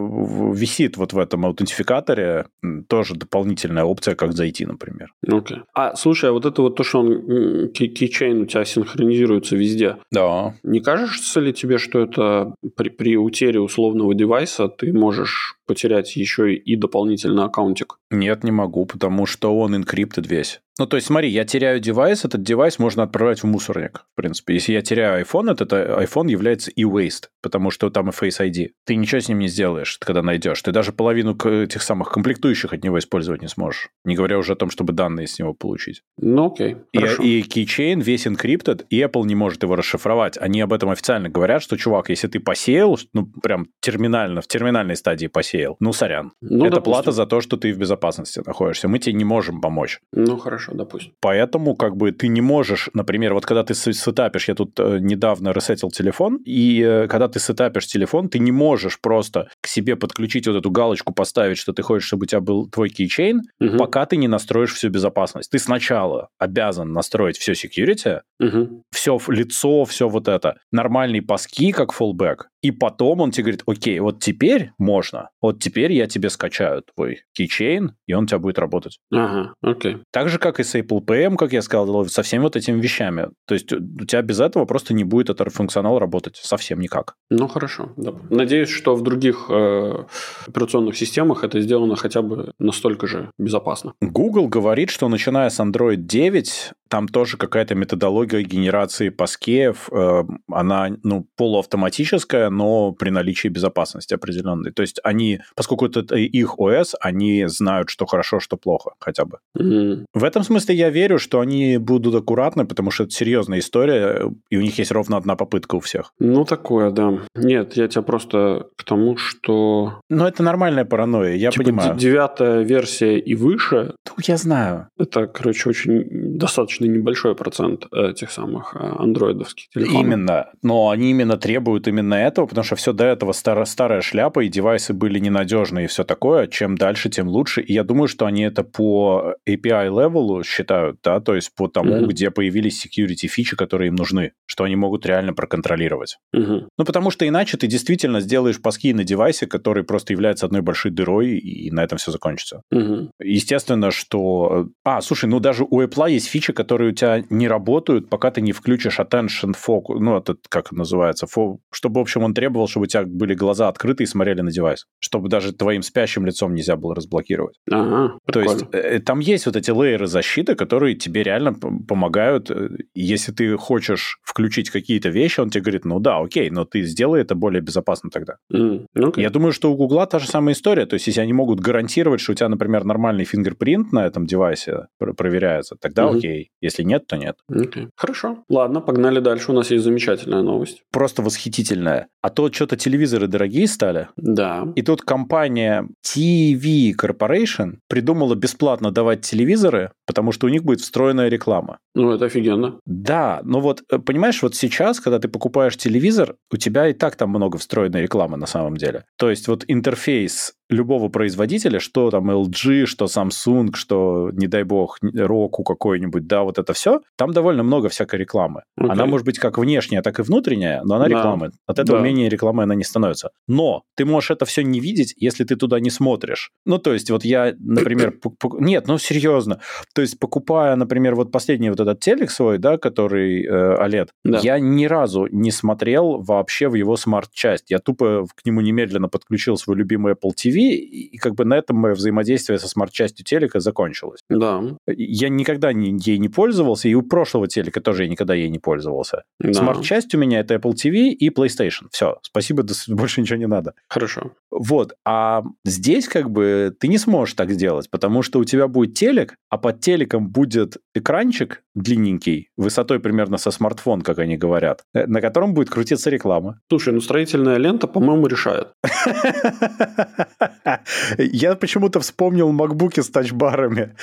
висит вот в этом аутентификаторе тоже дополнительная опция, как зайти, например. Окей. А, слушай, а вот это вот то, что он keychain у тебя синхронизируется везде, Да. не кажется ли тебе, что это при, при утере условного девайса ты можешь потерять еще и дополнительный аккаунтик? Нет, не могу, потому что он encrypted весь. Ну, то есть, смотри, я теряю девайс, этот девайс можно отправлять в мусорник, в принципе. Если я теряю iPhone, этот а, iPhone является e-waste, потому что там и Face ID. Ты ничего с ним не сделаешь, когда найдешь. Ты даже половину этих самых комплектующих от него использовать не сможешь. Не говоря уже о том, чтобы данные с него получить. Ну, окей. И, Хорошо. и Keychain весь encrypted, и Apple не может его расшифровать. Они об этом официально говорят, что, чувак, если ты посеял, ну, прям терминально, в терминальной стадии посеял, ну, сорян. Ну, Это допустим. плата за то, что ты в безопасности находишься. Мы тебе не можем помочь. Ну, хорошо, допустим. Поэтому как бы ты не можешь, например, вот когда ты сетапишь, я тут э, недавно ресетил телефон, и э, когда ты сетапишь телефон, ты не можешь просто к себе подключить вот эту галочку, поставить, что ты хочешь, чтобы у тебя был твой keychain, Мгм. пока ты не настроишь всю безопасность. Ты сначала обязан настроить все security, Мгм. все лицо, все вот это, нормальные паски, как fallback, и потом он тебе говорит, окей, вот теперь можно, вот теперь я тебе скачаю твой keychain, и он у тебя будет работать. Ага, окей. Так же, как и с Apple Pay ем, как я сказал, со всеми вот этими вещами. То есть у тебя без этого просто не будет этот функционал работать совсем никак. Ну, хорошо. да. Надеюсь, что в других э, операционных системах это сделано хотя бы настолько же безопасно. Google говорит, что начиная с Android 9, там тоже какая-то методология генерации паскеев, э, она ну, полуавтоматическая, но при наличии безопасности определенной. То есть они, поскольку это их ОС, они знают, что хорошо, что плохо хотя бы. Мгм. В этом смысле я верю, что они будут аккуратны, потому что это серьезная история, и у них есть ровно одна попытка у всех. Ну, такое, да. Нет, я тебя просто к тому, что... Но это нормальная паранойя, я типа, понимаю. девятая версия и выше, Ну, я знаю. это, короче, очень достаточно небольшой процент э, этих самых э, андроидовских телефонов. Именно. Но они именно требуют именно этого, потому что все до этого старая, старая шляпа, и девайсы были ненадежные и все такое. Чем дальше, тем лучше. И я думаю, что они это по API левелу считают, да, то есть по тому, Мгм. где появились security фичи, которые им нужны, что они могут реально проконтролировать. Мгм. Ну, потому что иначе ты действительно сделаешь паски на девайсе, который просто является одной большой дырой, и на этом все закончится. Мгм. Естественно, что... А, слушай, ну даже у Apple есть фичи, которые у тебя не работают, пока ты не включишь attention focus, ну, это как называется, фо... чтобы, в общем, он требовал, чтобы у тебя были глаза открыты и смотрели на девайс, чтобы даже твоим спящим лицом нельзя было разблокировать. Ага, То прикольно. есть э, там есть вот эти лейеры защиты, которые тебе реально помогают. Э, Если ты хочешь включить какие-то вещи, он тебе говорит, ну да, окей, но ты сделай это более безопасно тогда. М, ну, окей. Я думаю, что у Гугла та же самая история. То есть, если они могут гарантировать, что у тебя, например, нормальный фингерпринт на этом девайсе пр- проверяется, тогда Мгм. окей. Если нет, то нет. Окей. Хорошо. Ладно, погнали дальше. У нас есть замечательная новость. Просто восхитительное. А то что-то телевизоры дорогие стали. Да. И тут компания TV Corporation придумала бесплатно давать телевизоры, потому что у них будет встроенная реклама. Ну, это офигенно. Да, но вот, э, понимаешь, вот сейчас, когда ты покупаешь телевизор, у тебя и так там много встроенной рекламы на самом деле. То есть вот интерфейс любого производителя, что там LG, что Samsung, что, не дай бог, Roku какой-нибудь, да, вот это все, там довольно много всякой рекламы. Окей. Она может быть как внешняя, так и внутренняя, но она Да. реклама. От этого Да. менее рекламы она не становится. Но ты можешь это все не видеть, если ты туда не смотришь. Ну, то есть вот я, например, нет, ну серьезно, То есть, покупая, например, вот последний вот этот телек свой, да, который э, OLED, да. я ни разу не смотрел вообще в его смарт-часть. Я тупо к нему немедленно подключил свой любимый Apple TV, и как бы на этом мое взаимодействие со смарт-частью телека закончилось. Да. Я никогда не, ей не пользовался, и у прошлого телека тоже я никогда ей не пользовался. Да. Смарт-часть у меня это Apple TV и PlayStation. Все, спасибо, больше ничего не надо. Хорошо. Вот, а здесь как бы ты не сможешь так сделать, потому что у тебя будет телек, а под телеком будет экранчик длинненький, высотой примерно со смартфон, как они говорят, э, на котором будет крутиться реклама. Слушай, ну строительная лента, по-моему, решает. Я почему-то вспомнил макбуки с тачбарами.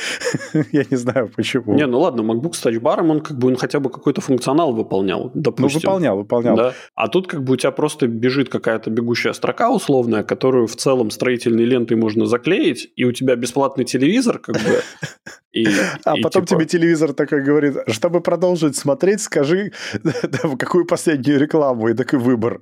Я не знаю почему. Не, ну ладно, макбук с тачбаром, он как бы он хотя бы какой-то функционал выполнял, допустим. Ну, выполнял, выполнял. Да. А тут как бы у тебя просто бежит какая-то бегущая строка условная, которую в целом строительной лентой можно заклеить, и у тебя бесплатный телевизор, как бы, и, а и потом типа... тебе телевизор такой говорит, чтобы продолжить смотреть, скажи, какую последнюю рекламу, и такой выбор.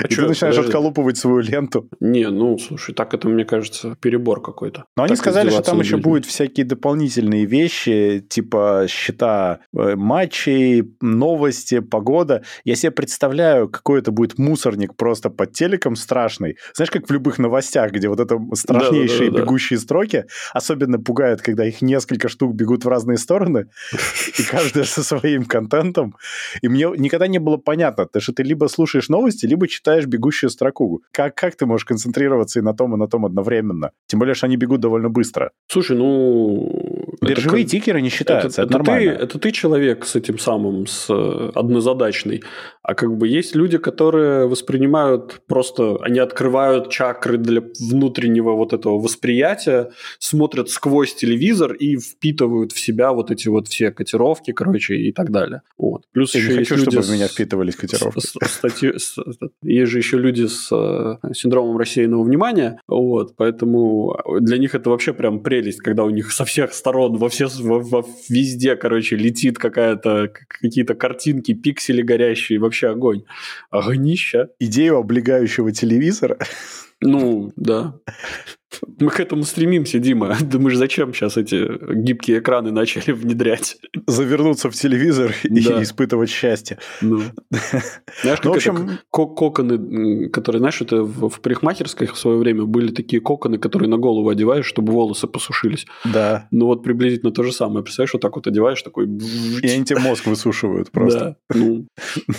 А и что, ты начинаешь подожди. отколупывать свою ленту. Не, ну, слушай, так это, мне кажется, перебор какой-то. Но они сказали, что там еще будут всякие дополнительные вещи, типа счета э, матчей, новости, погода. Я себе представляю, какой это будет мусорник просто под телеком страшный. Знаешь, как в любых новостях, где вот это страшнейшие да, да, да, бегущие строки, особенно пугают, когда их несколько штук бегут в разные стороны, и каждая со своим контентом. И мне никогда не было понятно, то, что ты либо слушаешь новости, либо читаешь бегущую строку. Как, как ты можешь концентрироваться и на том, и на том одновременно? Тем более, что они бегут довольно быстро. Слушай, ну... Биржевые как... тикеры не считаются, это, это, это нормально. Ты, это ты человек с этим самым, с э, однозадачный. А как бы есть люди, которые воспринимают просто, они открывают чакры для внутреннего вот этого восприятия, смотрят сквозь телевизор и впитывают в себя вот эти вот все котировки, короче, и так далее. Вот. Плюс Я еще не хочу, чтобы в меня впитывались котировки. С, статьи, с, есть же еще люди с э, синдромом рассеянного внимания, вот, поэтому для них это вообще прям прелесть, когда у них со всех сторон, во все, во, во, везде, короче, летит какая-то, какие-то картинки, пиксели горящие, вообще огонь. Огнища. Идею облегающего телевизора ну, да. Мы к этому стремимся, Дима. Думаешь, зачем сейчас эти гибкие экраны начали внедрять? Завернуться в телевизор да. и испытывать счастье. Ну. Знаешь, как ну, в общем... это, коконы, которые, знаешь, это в, в парикмахерской в свое время были такие коконы, которые на голову одеваешь, чтобы волосы посушились. Да. Ну вот приблизительно то же самое. Представляешь, вот так вот одеваешь, такой... И они тебе мозг высушивают просто. Да. Ну,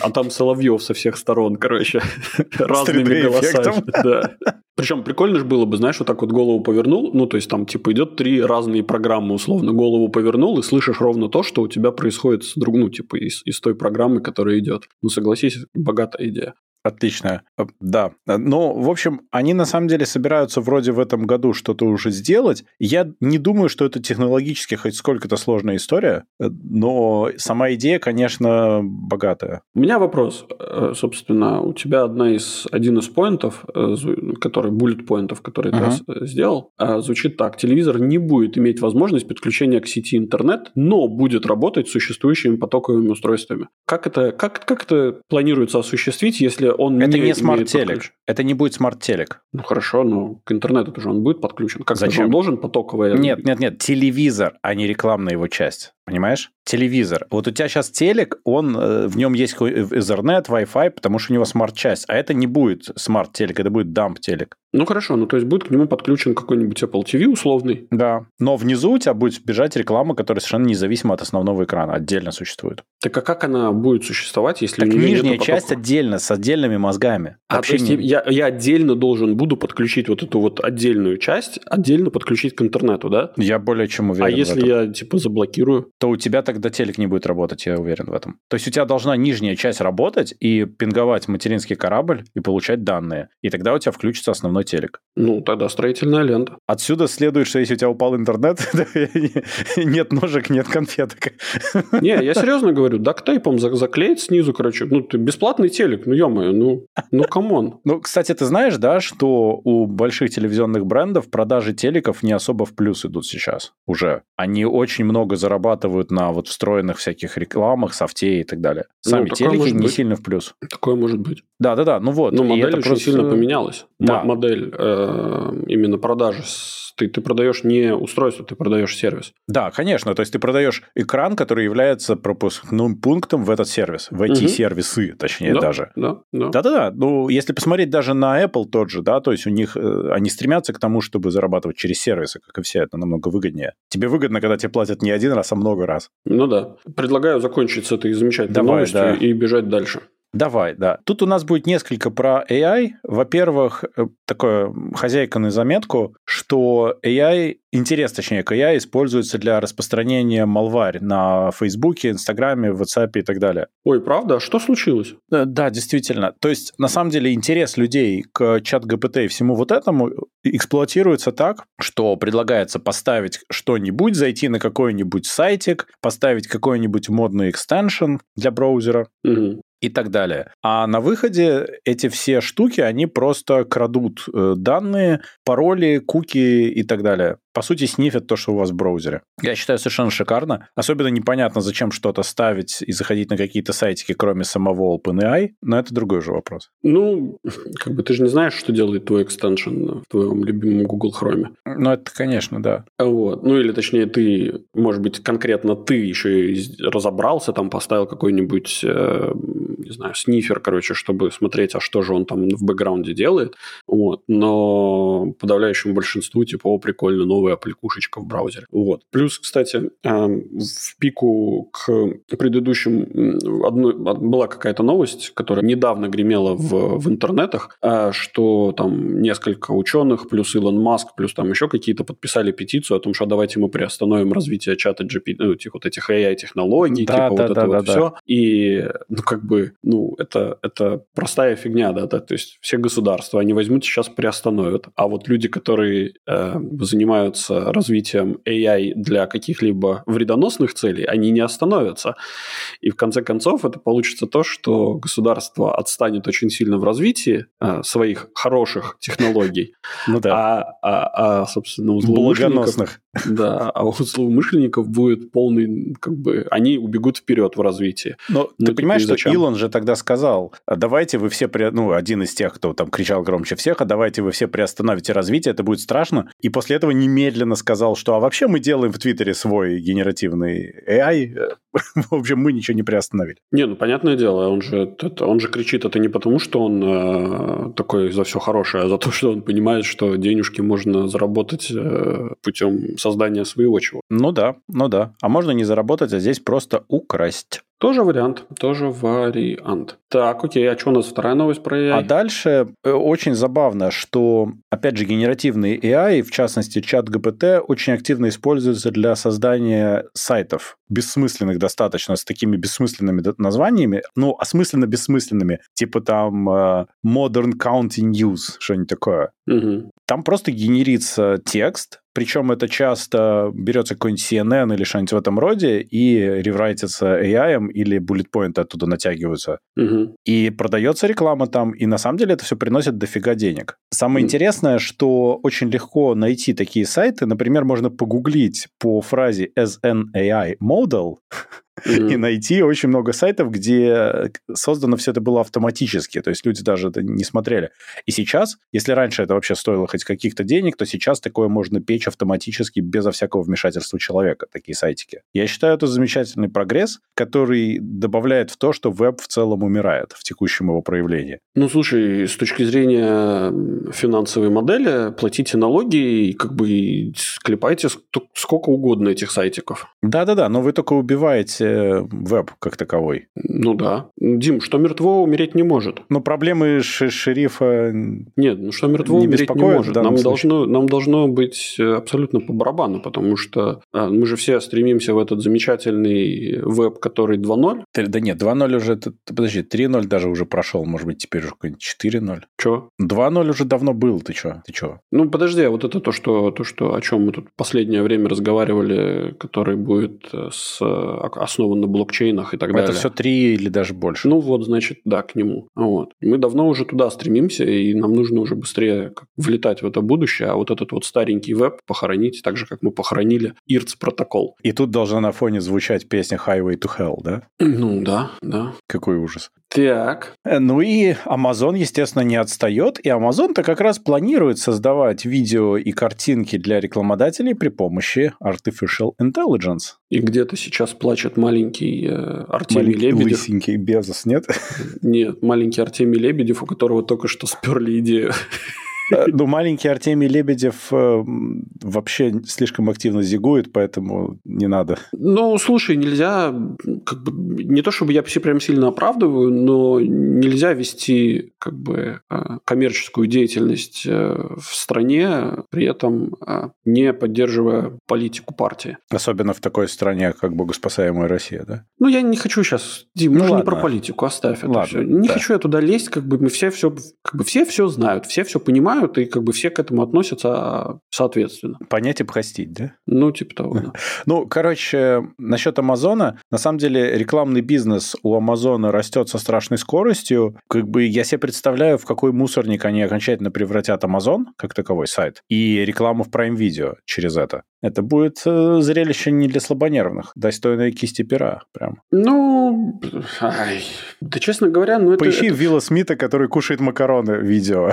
а там Соловьев со всех сторон, короче, разными голосами. Да. Причем прикольно же было бы, знаешь, вот так вот голову повернул, ну, то есть там типа идет три разные программы, условно, голову повернул и слышишь ровно то, что у тебя происходит с друг, ну, типа из, из той программы, которая идет. Ну, согласись, богатая идея. Отлично. Э, да. Ну, в общем, они на самом деле собираются вроде в этом году что-то уже сделать. Я не думаю, что это технологически хоть сколько-то сложная история, э, но сама идея, конечно, богатая. У меня вопрос. Э, собственно, у тебя одна из, один из поинтов, который, bullet поинтов, который uh-huh. ты сделал, звучит так. Телевизор не будет иметь возможность подключения к сети интернет, но будет работать с существующими потоковыми устройствами. Как это, как, как это планируется осуществить, если он это не, не смарт-телек. Это не будет смарт-телек. Ну хорошо, но к интернету тоже он будет подключен. Как Зачем? Он должен потоковый? Нет, нет, нет. Телевизор, а не рекламная его часть. Понимаешь? Телевизор. Вот у тебя сейчас телек, он, э, в нем есть Ethernet, Wi-Fi, потому что у него смарт-часть. А это не будет смарт-телек, это будет дамп-телек. Ну хорошо, ну то есть будет к нему подключен какой-нибудь Apple TV условный. Да. Но внизу у тебя будет бежать реклама, которая совершенно независимо от основного экрана, отдельно существует. Так а как она будет существовать, если так у нее нижняя часть отдельно, с отдельными мозгами. А Вообще то есть не... я, я отдельно должен буду подключить вот эту вот отдельную часть, отдельно подключить к интернету, да? Я более чем уверен. А если я типа заблокирую? То у тебя тогда телек не будет работать, я уверен в этом. То есть у тебя должна нижняя часть работать и пинговать материнский корабль и получать данные. И тогда у тебя включится основной телек. Ну, тогда строительная лента. Отсюда следует, что если у тебя упал интернет, нет ножек, нет конфеток. Не, я серьезно говорю, duct tape ом заклеить снизу, короче, ну, ты бесплатный телек, ну, ё ну, ну, come on. Ну, кстати, ты знаешь, да, что у больших телевизионных брендов продажи телеков не особо в плюс идут сейчас уже. Они очень много зарабатывают зарабатывают на вот встроенных всяких рекламах, софте и так далее. Ну, Сами ну, телеки не быть. сильно в плюс. Такое может быть. Да-да-да, ну вот. Но модель очень просто... сильно поменялась. Да. М- модель э, именно продажи ты, ты продаешь не устройство, ты продаешь сервис. Да, конечно. То есть ты продаешь экран, который является пропускным пунктом в этот сервис, в эти угу. сервисы, точнее да, даже. Да, да. Да-да-да. Ну, если посмотреть даже на Apple тот же, да, то есть у них э, они стремятся к тому, чтобы зарабатывать через сервисы, как и все, это намного выгоднее. Тебе выгодно, когда тебе платят не один раз, а много раз. Ну да. Предлагаю закончить с этой замечательной Давай, новостью да. и бежать дальше. Давай, да. Тут у нас будет несколько про AI. Во-первых, э, такое хозяйка на заметку, что AI, интерес, точнее, к AI используется для распространения малварь на Фейсбуке, Инстаграме, WhatsApp и так далее. Ой, правда? Что случилось? Да, да, действительно. То есть, на самом деле, интерес людей к чат ГПТ и всему вот этому эксплуатируется так, что предлагается поставить что-нибудь, зайти на какой-нибудь сайтик, поставить какой-нибудь модный экстеншн для браузера, угу и так далее. А на выходе эти все штуки, они просто крадут э, данные, пароли, куки и так далее по сути, снифят то, что у вас в браузере. Я считаю совершенно шикарно. Особенно непонятно, зачем что-то ставить и заходить на какие-то сайтики, кроме самого OpenAI, но это другой же вопрос. Ну, как бы ты же не знаешь, что делает твой экстеншн в твоем любимом Google Chrome. Ну, это, конечно, да. Вот. Ну, или точнее, ты, может быть, конкретно ты еще и разобрался, там поставил какой-нибудь, э, не знаю, снифер, короче, чтобы смотреть, а что же он там в бэкграунде делает. Вот. Но подавляющему большинству, типа, о, прикольно, новый новая аппликушечка в браузере. Вот. Плюс, кстати, эм, в пику к предыдущим одной, была какая-то новость, которая недавно гремела в, в интернетах, э, что там несколько ученых, плюс Илон Маск, плюс там еще какие-то подписали петицию о том, что давайте мы приостановим развитие чата GPT, ну, этих вот этих AI-технологий, да, типа да, вот да, это да, вот да. все. И, ну, как бы, ну, это, это простая фигня, да, да, то есть все государства, они возьмут сейчас приостановят, а вот люди, которые э, занимаются занимаются развитием AI для каких-либо вредоносных целей, они не остановятся. И в конце концов это получится то, что государство отстанет очень сильно в развитии э, своих хороших технологий, ну, да. а, а, а, собственно, у злоумышленников... Да, а у злоумышленников будет полный, как бы, они убегут вперед в развитии. Но ну, ты понимаешь, что зачем? Илон же тогда сказал, «А давайте вы все, при... ну, один из тех, кто там кричал громче всех, а давайте вы все приостановите развитие, это будет страшно, и после этого немедленно немедленно сказал, что а вообще мы делаем в Твиттере свой генеративный AI. в общем, мы ничего не приостановили. Не, ну понятное дело, он же, он же кричит это не потому, что он э, такой за все хорошее, а за то, что он понимает, что денежки можно заработать э, путем создания своего чего. Ну да, ну да. А можно не заработать, а здесь просто украсть. Тоже вариант, тоже вариант. Так, окей, а что у нас вторая новость про AI? А дальше э, очень забавно, что, опять же, генеративный AI, в частности, чат GPT, очень активно используется для создания сайтов, бессмысленных достаточно, с такими бессмысленными названиями, ну, осмысленно бессмысленными, типа там э, Modern County News, что-нибудь такое. Угу. Там просто генерится текст, причем это часто берется какой-нибудь CNN или что-нибудь в этом роде и реврайтится AI или point оттуда натягиваются. Угу. И продается реклама там, и на самом деле это все приносит дофига денег. Самое угу. интересное, что очень легко найти такие сайты. Например, можно погуглить по фразе as an AI model, mm-hmm. и найти очень много сайтов, где создано все это было автоматически, то есть люди даже это не смотрели. И сейчас, если раньше это вообще стоило хоть каких-то денег, то сейчас такое можно печь автоматически безо всякого вмешательства человека, такие сайтики. Я считаю, это замечательный прогресс, который добавляет в то, что веб в целом умирает в текущем его проявлении. Ну, слушай, с точки зрения финансовой модели, платите налоги и как бы клепайте сколько угодно этих сайтиков. Да-да-да, но вы только убиваете веб как таковой. Ну да. Дим, что мертво умереть не может. Но проблемы шерифа Нет, ну что мертво не умереть не может. Нам должно, нам должно быть абсолютно по барабану, потому что а, мы же все стремимся в этот замечательный веб, который 2.0. Да нет, 2.0 уже... Подожди, 3.0 даже уже прошел. Может быть, теперь уже какой-нибудь 4.0. Че? 2.0 уже давно был. Ты что? Ты что? Ну, подожди, а вот это то, что, то, что о чем мы тут последнее время разговаривали, который будет с основан на блокчейнах и так Это далее. все три или даже больше. Ну вот, значит, да, к нему. Вот. Мы давно уже туда стремимся, и нам нужно уже быстрее влетать в это будущее, а вот этот вот старенький веб похоронить, так же, как мы похоронили IRC протокол. И тут должна на фоне звучать песня Highway to Hell, да? Ну да, да. Какой ужас. Так. Э, Ну и Amazon, естественно, не отстает. И Amazon-то как раз планирует создавать видео и картинки для рекламодателей при помощи Artificial Intelligence. И где-то сейчас плачет маленький э, Артемий Маленький Лебедев. лысенький Безос, нет? Нет, маленький Артемий Лебедев, у которого только что сперли идею. Э, Ну, маленький Артемий Лебедев э, вообще слишком активно зигует, поэтому не надо. Ну, слушай, нельзя, как бы, не то чтобы я все прям сильно оправдываю, но нельзя вести как бы э, коммерческую деятельность в стране, при этом не поддерживая политику партии. Особенно в такой стране, как богоспасаемая Россия, да? Ну, я не хочу сейчас, Дим, Ну, же не ладно. про политику, оставь это Ладно, все. Не да. хочу я туда лезть, как бы мы все все, как бы все все знают, все все понимают, и как бы все к этому относятся соответственно. Понять и простить, да? Ну, типа того, да. Ну, короче, насчет Амазона, на самом деле рекламный бизнес у Амазона растет со страшной скоростью. Как бы я себе представляю, в какой мусорник они окончательно превратят Амазон, как таковой сайт, и рекламу в Prime Video через это. Это будет э, зрелище не для слабонервных, достойное кисти пера, прям. Ну, ай, да, честно говоря, ну это... Поищи это- Вилла Смита, который кушает макароны, видео.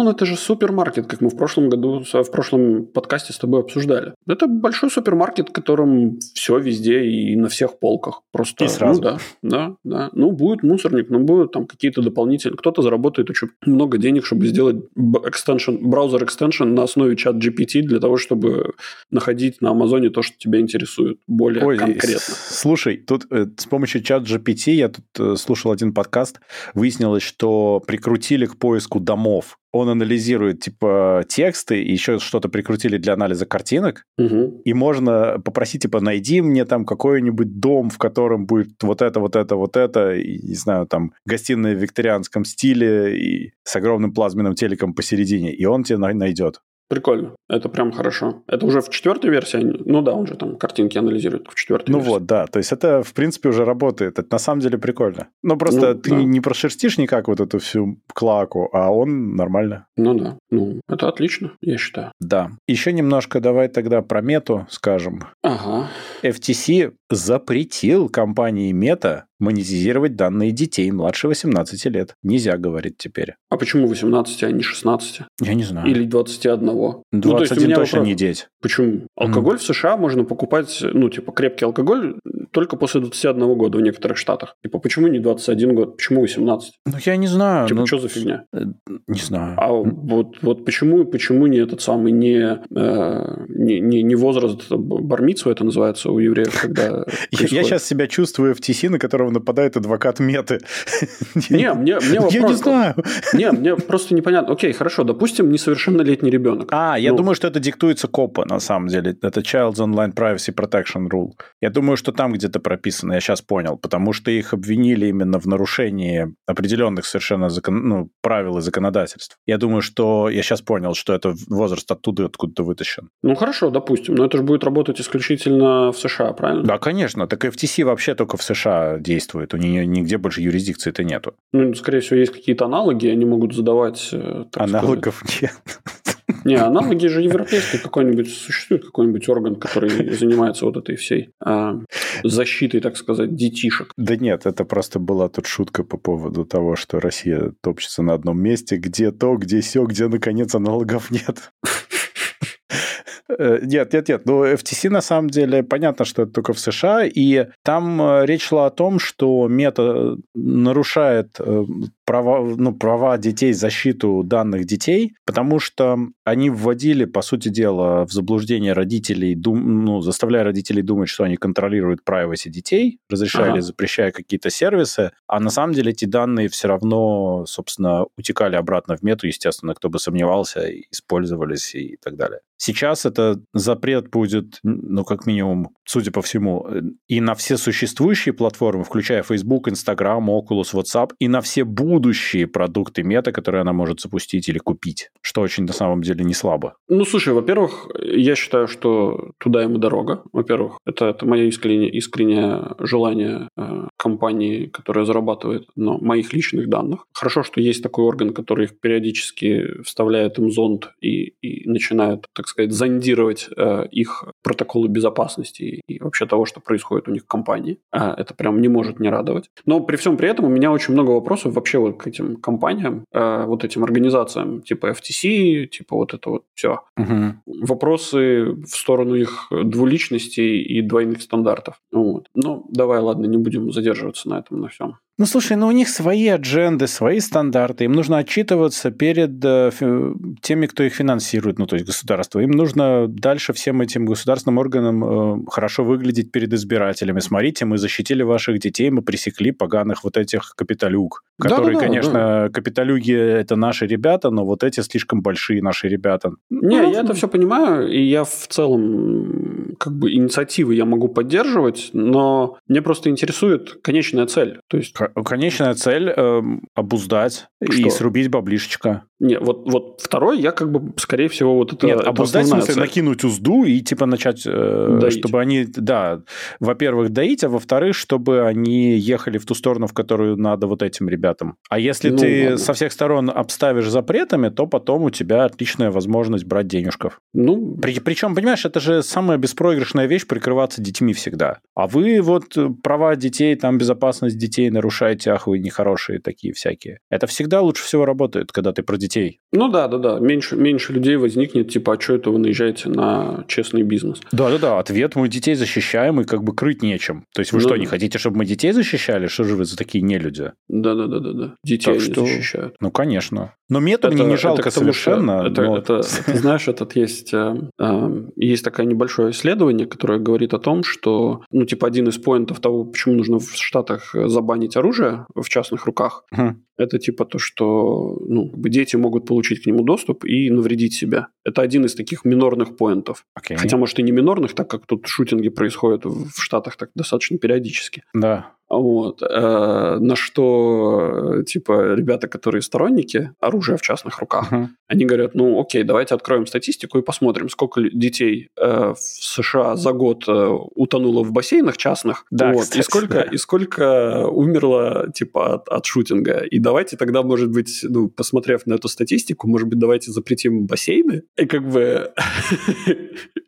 Amazon это же супермаркет, как мы в прошлом году, в прошлом подкасте с тобой обсуждали. Это большой супермаркет, в котором все везде и на всех полках. Просто, И сразу. Ну, да, да, да. Ну, будет мусорник, но будут там какие-то дополнительные. Кто-то заработает очень много денег, чтобы сделать extension, браузер extension на основе чат GPT для того, чтобы находить на Амазоне то, что тебя интересует более Ой, конкретно. слушай, тут э, с помощью чат GPT я тут э, слушал один подкаст, выяснилось, что прикрутили к поиску домов. Он анализирует, типа, тексты, и еще что-то прикрутили для анализа картинок, Мгм. и можно попросить, типа, найди мне там какой-нибудь дом, в котором будет вот это, вот это, вот это, и, не знаю, там, гостиная в викторианском стиле и с огромным плазменным телеком посередине, и он тебе най- найдет. Прикольно. Это прям хорошо. Это уже в четвертой версии? Ну да, он же там картинки анализирует в четвертой Ну версии. вот, да. То есть это, в принципе, уже работает. Это на самом деле прикольно. Но просто Ну, ты да. не прошерстишь никак вот эту всю клаку, а он нормально. Ну да. Ну, это отлично, я считаю. Да. Еще немножко давай тогда про мету скажем. Ага. FTC запретил компании Мета монетизировать данные детей младше 18 лет. Нельзя, говорит теперь. А почему 18, а не 16? Я не знаю. Или 21? Ну, то есть 21 точно вопрос- не деть. Почему? Алкоголь в США можно покупать, ну, типа, крепкий алкоголь только после 21 года в некоторых штатах. Типа, почему не 21 год? Почему 18? Ну, я не знаю. Типа, ну, что за фигня? э, Не знаю. А вот, вот почему, почему не этот самый, не, э, не, не, не возраст бармицу это называется у евреев, когда Я, сейчас себя чувствую FTC, на которого нападает адвокат Меты. Не, мне, мне вопрос. Я не знаю. Не, мне просто непонятно. Окей, хорошо, допустим, несовершеннолетний ребенок. А, я Ну. думаю, что это диктуется КОПа, на самом деле. Это Child's Online Privacy Protection Rule. Я думаю, что там где-то прописано, я сейчас понял, потому что их обвинили именно в нарушении определенных совершенно закон... ну, правил и законодательств. Я думаю, что я сейчас понял, что это возраст оттуда откуда-то вытащен. Ну хорошо, допустим, но это же будет работать исключительно в США, правильно? Да, конечно. Так FTC вообще только в США действует. У нее нигде больше юрисдикции-то нету. Ну, скорее всего, есть какие-то аналоги, они могут задавать... э, так Аналогов нет. Не, аналоги же европейские какой-нибудь, существует какой-нибудь орган, который занимается вот этой всей а, защитой, так сказать, детишек. Да нет, это просто была тут шутка по поводу того, что Россия топчется на одном месте, где то, где все, где, наконец, аналогов нет. Э, Нет, нет, нет. Ну, FTC на самом деле понятно, что это только в США, и там э, речь шла о том, что мета нарушает э, права, ну, права детей, защиту данных детей, потому что они вводили, по сути дела, в заблуждение родителей, дум, ну, заставляя родителей думать, что они контролируют privacy детей, разрешали, Ага. запрещая какие-то сервисы, а на самом деле эти данные все равно, собственно, утекали обратно в мету, естественно, кто бы сомневался, использовались и так далее. Сейчас это запрет будет, ну, как минимум, судя по всему, и на все существующие платформы, включая Facebook, Instagram, Oculus, WhatsApp, и на все будущие будущие продукты мета, которые она может запустить или купить, что очень на самом деле не слабо. Ну, слушай, во-первых, я считаю, что туда ему дорога. Во-первых, это, это мое искреннее, искреннее желание э, компании, которая зарабатывает на моих личных данных. Хорошо, что есть такой орган, который их периодически вставляет им зонд и, и начинает, так сказать, зондировать э, их протоколы безопасности и вообще того, что происходит у них в компании. А это прям не может не радовать. Но при всем при этом у меня очень много вопросов вообще вот к этим компаниям, э, вот этим организациям, типа FTC, типа вот это вот все. Угу. Вопросы в сторону их двуличностей и двойных стандартов. Вот. Ну, давай, ладно, не будем задерживаться на этом, на всем. Ну, слушай, ну у них свои адженды, свои стандарты. Им нужно отчитываться перед э, теми, кто их финансирует, ну, то есть государство. Им нужно дальше всем этим государственным органам э, хорошо выглядеть перед избирателями. Смотрите, мы защитили ваших детей, мы пресекли поганых вот этих капиталюк. Которые, да, да, конечно, да. капиталюги – это наши ребята, но вот эти слишком большие наши ребята. Не, ну, я это все понимаю, и я в целом как бы инициативы я могу поддерживать, но мне просто интересует конечная цель. То есть Конечная цель э, обуздать Что? и срубить баблишечка. Не, вот, вот второй я как бы, скорее всего, вот это... Нет, обуздать, в смысле, накинуть узду и типа начать, э, чтобы они, да, во-первых, доить, а во-вторых, чтобы они ехали в ту сторону, в которую надо вот этим ребятам. А если ну, ты ладно. со всех сторон обставишь запретами, то потом у тебя отличная возможность брать денежков. Ну... При, причем, понимаешь, это же самая беспроигрышная вещь прикрываться детьми всегда. А вы вот права детей, там безопасность детей нарушаете, ах, вы нехорошие такие всякие. Это всегда лучше всего работает, когда ты про детей детей. Ну да, да, да. Меньше, меньше людей возникнет, типа, а что это вы наезжаете на честный бизнес? Да, да, да. Ответ мы детей защищаем и как бы крыть нечем. То есть вы ну, что, не хотите, чтобы мы детей защищали? Что же вы за такие нелюди? Да, да, да, да, да. Детей так что... защищают. Ну, конечно. Но мету мне не жалко это совершенно. Это, но... это, ты знаешь, этот есть, э, э, есть такое небольшое исследование, которое говорит о том, что, ну, типа, один из поинтов того, почему нужно в Штатах забанить оружие в частных руках, это типа то, что ну, дети могут получить к нему доступ и навредить себя. Это один из таких минорных поинтов. Okay. Хотя, может, и не минорных, так как тут шутинги происходят в Штатах так достаточно периодически. Да. Вот. Э, на что, типа, ребята, которые сторонники оружия в частных руках, uh-huh. они говорят, ну, окей, давайте откроем статистику и посмотрим, сколько детей э, в США за год э, утонуло в бассейнах частных, да, вот, кстати, и, сколько, да. и сколько умерло, типа, от, от шутинга. И давайте тогда, может быть, ну, посмотрев на эту статистику, может быть, давайте запретим бассейны? И как бы...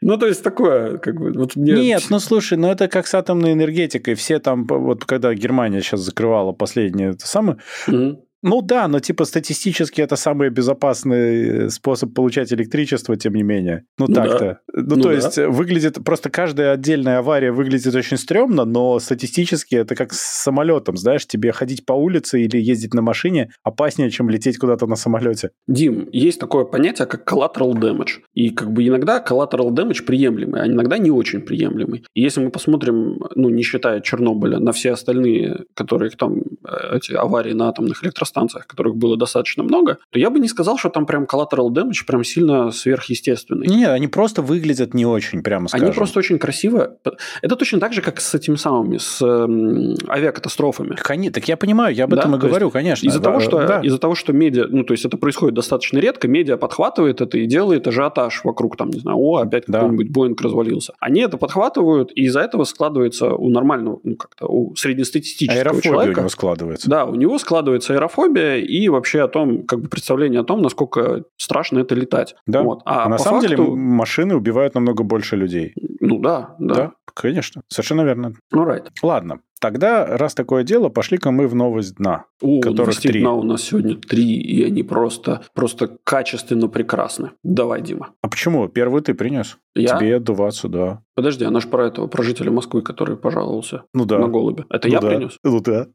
Ну, то есть такое, как бы... Нет, ну, слушай, ну, это как с атомной энергетикой. Все там, вот когда Германия сейчас закрывала последнее, это самое, mm-hmm. Ну да, но типа статистически это самый безопасный способ получать электричество, тем не менее. Ну, ну так-то. Да. Ну, ну то да. есть выглядит, просто каждая отдельная авария выглядит очень стрёмно, но статистически это как с самолетом, знаешь, тебе ходить по улице или ездить на машине опаснее, чем лететь куда-то на самолете. Дим, есть такое понятие, как collateral damage. И как бы иногда collateral damage приемлемый, а иногда не очень приемлемый. И если мы посмотрим, ну, не считая Чернобыля, на все остальные, которые там, э, эти аварии на атомных электростанциях, станциях, которых было достаточно много, то я бы не сказал, что там прям collateral damage прям сильно сверхъестественный. Нет, они просто выглядят не очень, прямо скажем. Они просто очень красиво. Это точно так же, как с этими самыми, с э, авиакатастрофами. Конечно, так я понимаю, я об этом да? и говорю, конечно. Из-за да, того, что, да. из-за того, что медиа, ну, то есть это происходит достаточно редко, медиа подхватывает это и делает ажиотаж вокруг, там, не знаю, о, опять да. какой-нибудь Боинг развалился. Они это подхватывают, и из-за этого складывается у нормального, ну, как-то у среднестатистического аэрофобия человека. у него складывается. Да, у него складывается аэрофобия, аэрофобия и вообще о том, как бы представление о том, насколько страшно это летать. Да. Вот. А, а на самом факту... деле машины убивают намного больше людей. Ну да, да. Да, конечно. Совершенно верно. Ну, right. Ладно. Тогда, раз такое дело, пошли-ка мы в новость дна. О, которых три. дна у нас сегодня три, и они просто, просто качественно прекрасны. Давай, Дима. А почему? Первый ты принес. Я? Тебе отдуваться, да. Подожди, она же про этого, про жителя Москвы, который пожаловался ну, да. на голубя. Это ну, я да. принес? Ну да.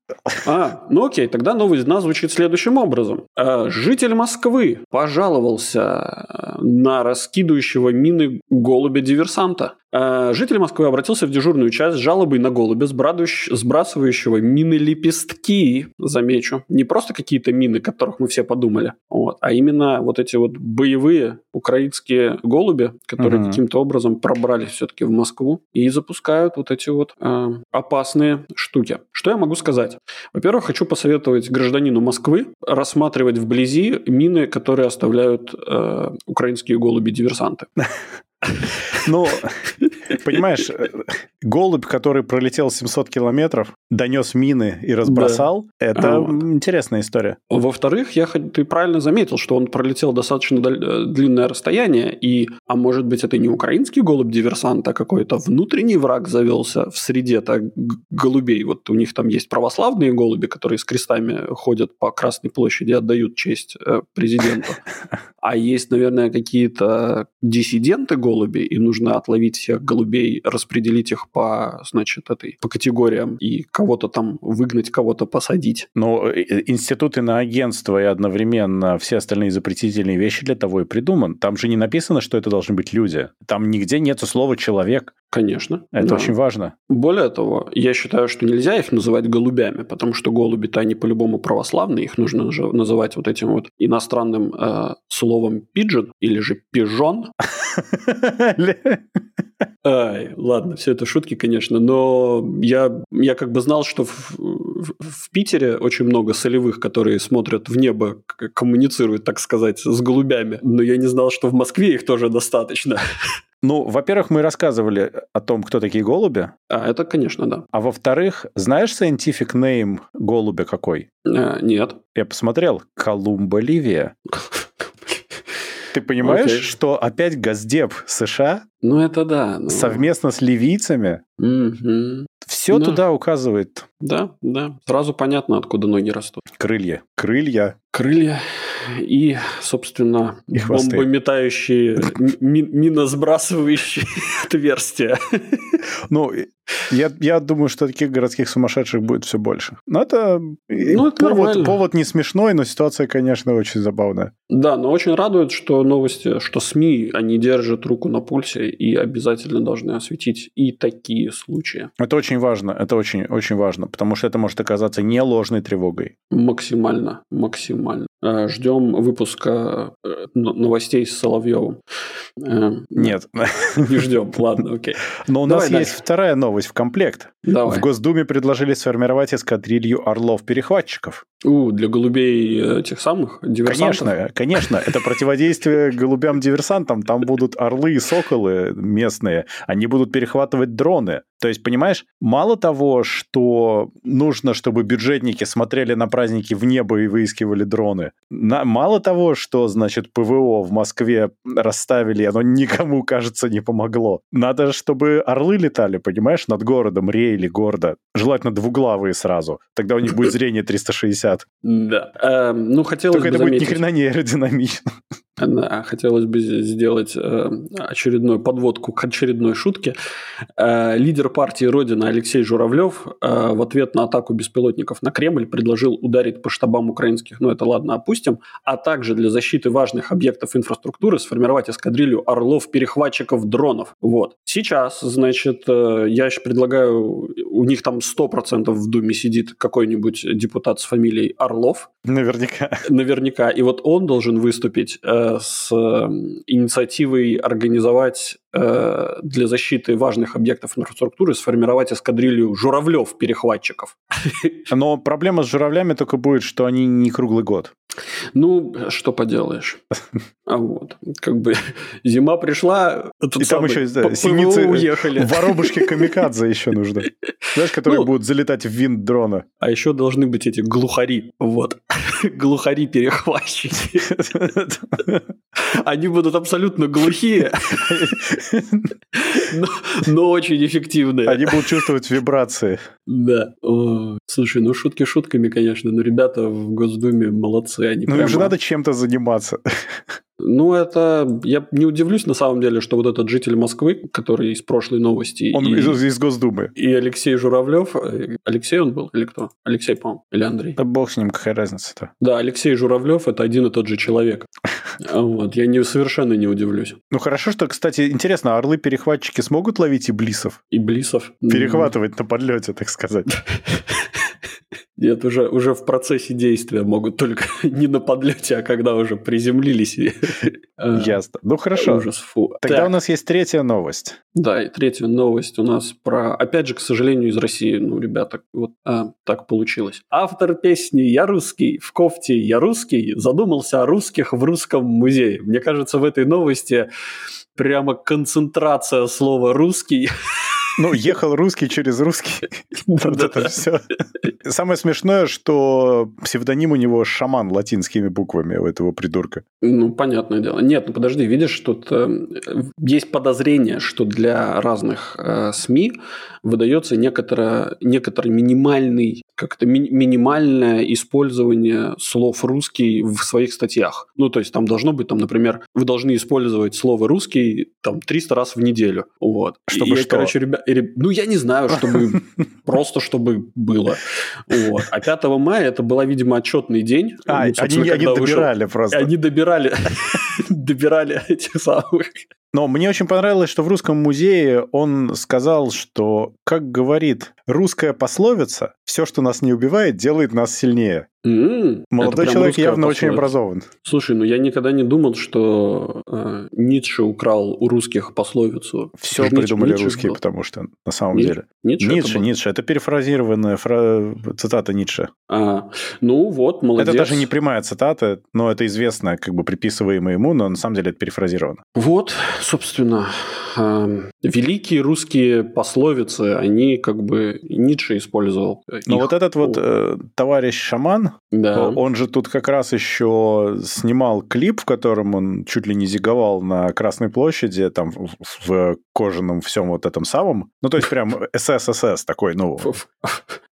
А, ну окей, тогда новость дна звучит следующим образом. А, житель Москвы пожаловался на раскидывающего мины голубя-диверсанта. Э, житель Москвы обратился в дежурную часть с жалобой на голубя, сбрасывающего мины лепестки, замечу. Не просто какие-то мины, которых мы все подумали, вот, а именно вот эти вот боевые украинские голуби, которые угу. каким-то образом пробрались все-таки в Москву и запускают вот эти вот э, опасные штуки. Что я могу сказать? Во-первых, хочу посоветовать гражданину Москвы рассматривать вблизи мины, которые оставляют э, украинские голуби-диверсанты. Ну, понимаешь, э, голубь, который пролетел 700 километров, донес мины и разбросал, да. это а, вот. интересная история. Во-вторых, я, ты правильно заметил, что он пролетел достаточно э, длинное расстояние, и, а может быть, это не украинский голубь-диверсант, а какой-то внутренний враг завелся в среде так, голубей. Вот у них там есть православные голуби, которые с крестами ходят по Красной площади отдают честь э, президенту. А есть, наверное, какие-то диссиденты голуби, и нужно отловить всех голубей, распределить их по, значит, этой, по категориям и кого-то там выгнать, кого-то посадить. Но э, э, институты на агентство и одновременно все остальные запретительные вещи для того и придуман. Там же не написано, что это должны быть люди. Там нигде нету слова «человек». Конечно. Это да. очень важно. Более того, я считаю, что нельзя их называть голубями, потому что голуби-то они по-любому православные, их нужно называть вот этим вот иностранным э, словом пиджин или же пижон. Ай, ладно, все это шутки, конечно, но я, я как бы знал, что в, в, в Питере очень много солевых, которые смотрят в небо, коммуницируют, так сказать, с голубями, но я не знал, что в Москве их тоже достаточно. Ну, во-первых, мы рассказывали о том, кто такие голуби. А, это, конечно, да. А во-вторых, знаешь scientific name голубя какой? А, нет. Я посмотрел. Колумба Ливия. Ты понимаешь, okay. что опять Газдеп США ну, это да. Ну... совместно с ливийцами mm-hmm. все да. туда указывает. Да, да. Сразу понятно, откуда ноги растут. Крылья. Крылья. Крылья и, собственно, и бомбометающие, ми- миносбрасывающие отверстия. Ну, я, я думаю, что таких городских сумасшедших будет все больше. Но это, ну, это повод, повод не смешной, но ситуация, конечно, очень забавная. Да, но очень радует, что новости, что СМИ, они держат руку на пульсе и обязательно должны осветить и такие случаи. Это очень важно, это очень, очень важно, потому что это может оказаться не ложной тревогой. Максимально, максимально. Э, ждем выпуска э, новостей с Соловьевым. Э, Нет. Не ждем, ладно, окей. Но у нас есть вторая новость в комплект. В Госдуме предложили сформировать эскадрилью орлов-перехватчиков. У, для голубей тех самых диверсантов? Конечно, конечно. Это противодействие голубям-диверсантам. Там будут орлы и соколы местные. Они будут перехватывать дроны. То есть, понимаешь, мало того, что нужно, чтобы бюджетники смотрели на праздники в небо и выискивали дроны, на, мало того, что, значит, ПВО в Москве расставили, оно никому, кажется, не помогло. Надо, чтобы орлы летали, понимаешь, над городом, реяли гордо. Желательно двуглавые сразу. Тогда у них будет зрение 360. Да. Эм, ну, хотелось Только это будет ни хрена не аэродинамично. Да, хотелось бы сделать э, очередную подводку к очередной шутке. Э, лидер партии Родина Алексей Журавлев э, в ответ на атаку беспилотников на Кремль предложил ударить по штабам украинских, ну это ладно, опустим, а также для защиты важных объектов инфраструктуры сформировать эскадрилью орлов-перехватчиков дронов. Вот. Сейчас, значит, я еще предлагаю, у них там 100% в Думе сидит какой-нибудь депутат с фамилией Орлов. Наверняка. Наверняка. И вот он должен выступить с инициативой организовать для защиты важных объектов инфраструктуры сформировать эскадрилью журавлев-перехватчиков. Но проблема с журавлями только будет, что они не круглый год. Ну, что поделаешь. А вот, как бы зима пришла, и там еще да, синицы уехали. Воробушки камикадзе еще нужны. Знаешь, которые ну, будут залетать в винт дрона. А еще должны быть эти глухари. Вот. Глухари-перехватчики. Они будут абсолютно глухие, но, но очень эффективные. Они будут чувствовать вибрации. Да. О, слушай, ну шутки шутками, конечно, но ребята в Госдуме молодцы. Они ну, прямо... им же надо чем-то заниматься. Ну, это... Я не удивлюсь, на самом деле, что вот этот житель Москвы, который из прошлой новости... Он и, из, из Госдумы. И Алексей Журавлев... Алексей он был или кто? Алексей, по-моему. Или Андрей? Да бог с ним, какая разница-то. Да, Алексей Журавлев – это один и тот же человек. Вот, я не, совершенно не удивлюсь. Ну хорошо, что, кстати, интересно, орлы-перехватчики смогут ловить иблисов? Иблисов? Перехватывать на подлете, так сказать. Нет, уже, уже в процессе действия могут только не на подлете, а когда уже приземлились. Э, Ясно. Ну хорошо. Ужас, фу. Тогда так. у нас есть третья новость. Да, и третья новость у нас про, опять же, к сожалению, из России. Ну, ребята, вот а, так получилось. Автор песни «Я русский» в кофте «Я русский» задумался о русских в русском музее. Мне кажется, в этой новости прямо концентрация слова «русский» Ну, ехал русский через русский. Вот это все. Самое смешное, что псевдоним у него шаман латинскими буквами у этого придурка. Ну, понятное дело. Нет, ну подожди, видишь, тут э, есть подозрение, что для разных э, СМИ выдается некоторое, некоторый минимальный, как-то ми- минимальное использование слов русский в своих статьях. Ну, то есть там должно быть, там, например, вы должны использовать слово русский там 300 раз в неделю. Вот. Чтобы и, что? Короче, ребят, ну, я не знаю, чтобы просто чтобы было. Вот. А 5 мая это была, видимо, отчетный день. А, ну, они, они добирали вышел. просто. Они добирали, добирали этих самых но мне очень понравилось, что в русском музее он сказал, что, как говорит русская пословица, все, что нас не убивает, делает нас сильнее. Mm, Молодой человек явно пословица. очень образован. Слушай, ну я никогда не думал, что э, Ницше украл у русских пословицу. Все Ницше, придумали Ницше русские, был. потому что на самом Ницше, деле. Ницше, Ницше, это, Ницше. это перефразированная фра... цитата Ницше. А, ну вот, молодец. Это даже не прямая цитата, но это известно, как бы приписываемая ему, но на самом деле это перефразировано. Вот, собственно, э, великие русские пословицы, они как бы Ницше использовал. Но их. вот этот вот э, товарищ шаман, да. он же тут как раз еще снимал клип, в котором он чуть ли не зиговал на Красной площади, там в кожаном всем вот этом самом. Ну, то есть прям СССС такой, ну...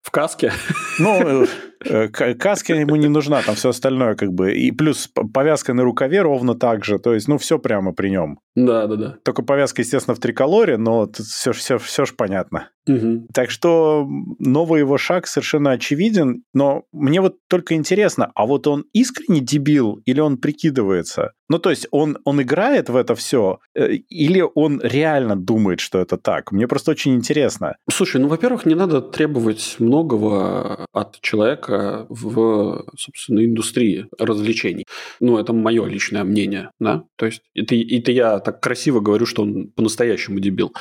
В каске? Ну, э, каска ему не нужна, там все остальное как бы. И плюс повязка на рукаве ровно так же. То есть, ну, все прямо при нем. Да, да, да. Только повязка, естественно, в триколоре, но все, все, все же понятно. Угу. Так что новый его шаг совершенно очевиден, но мне вот только интересно, а вот он искренне дебил или он прикидывается? Ну, то есть он, он играет в это все э, или он реально думает, что это так? Мне просто очень интересно. Слушай, ну, во-первых, не надо требовать многого от человека в, собственно, индустрии развлечений. Ну, это мое личное мнение, да? То есть это, это я так красиво говорю, что он по-настоящему дебил.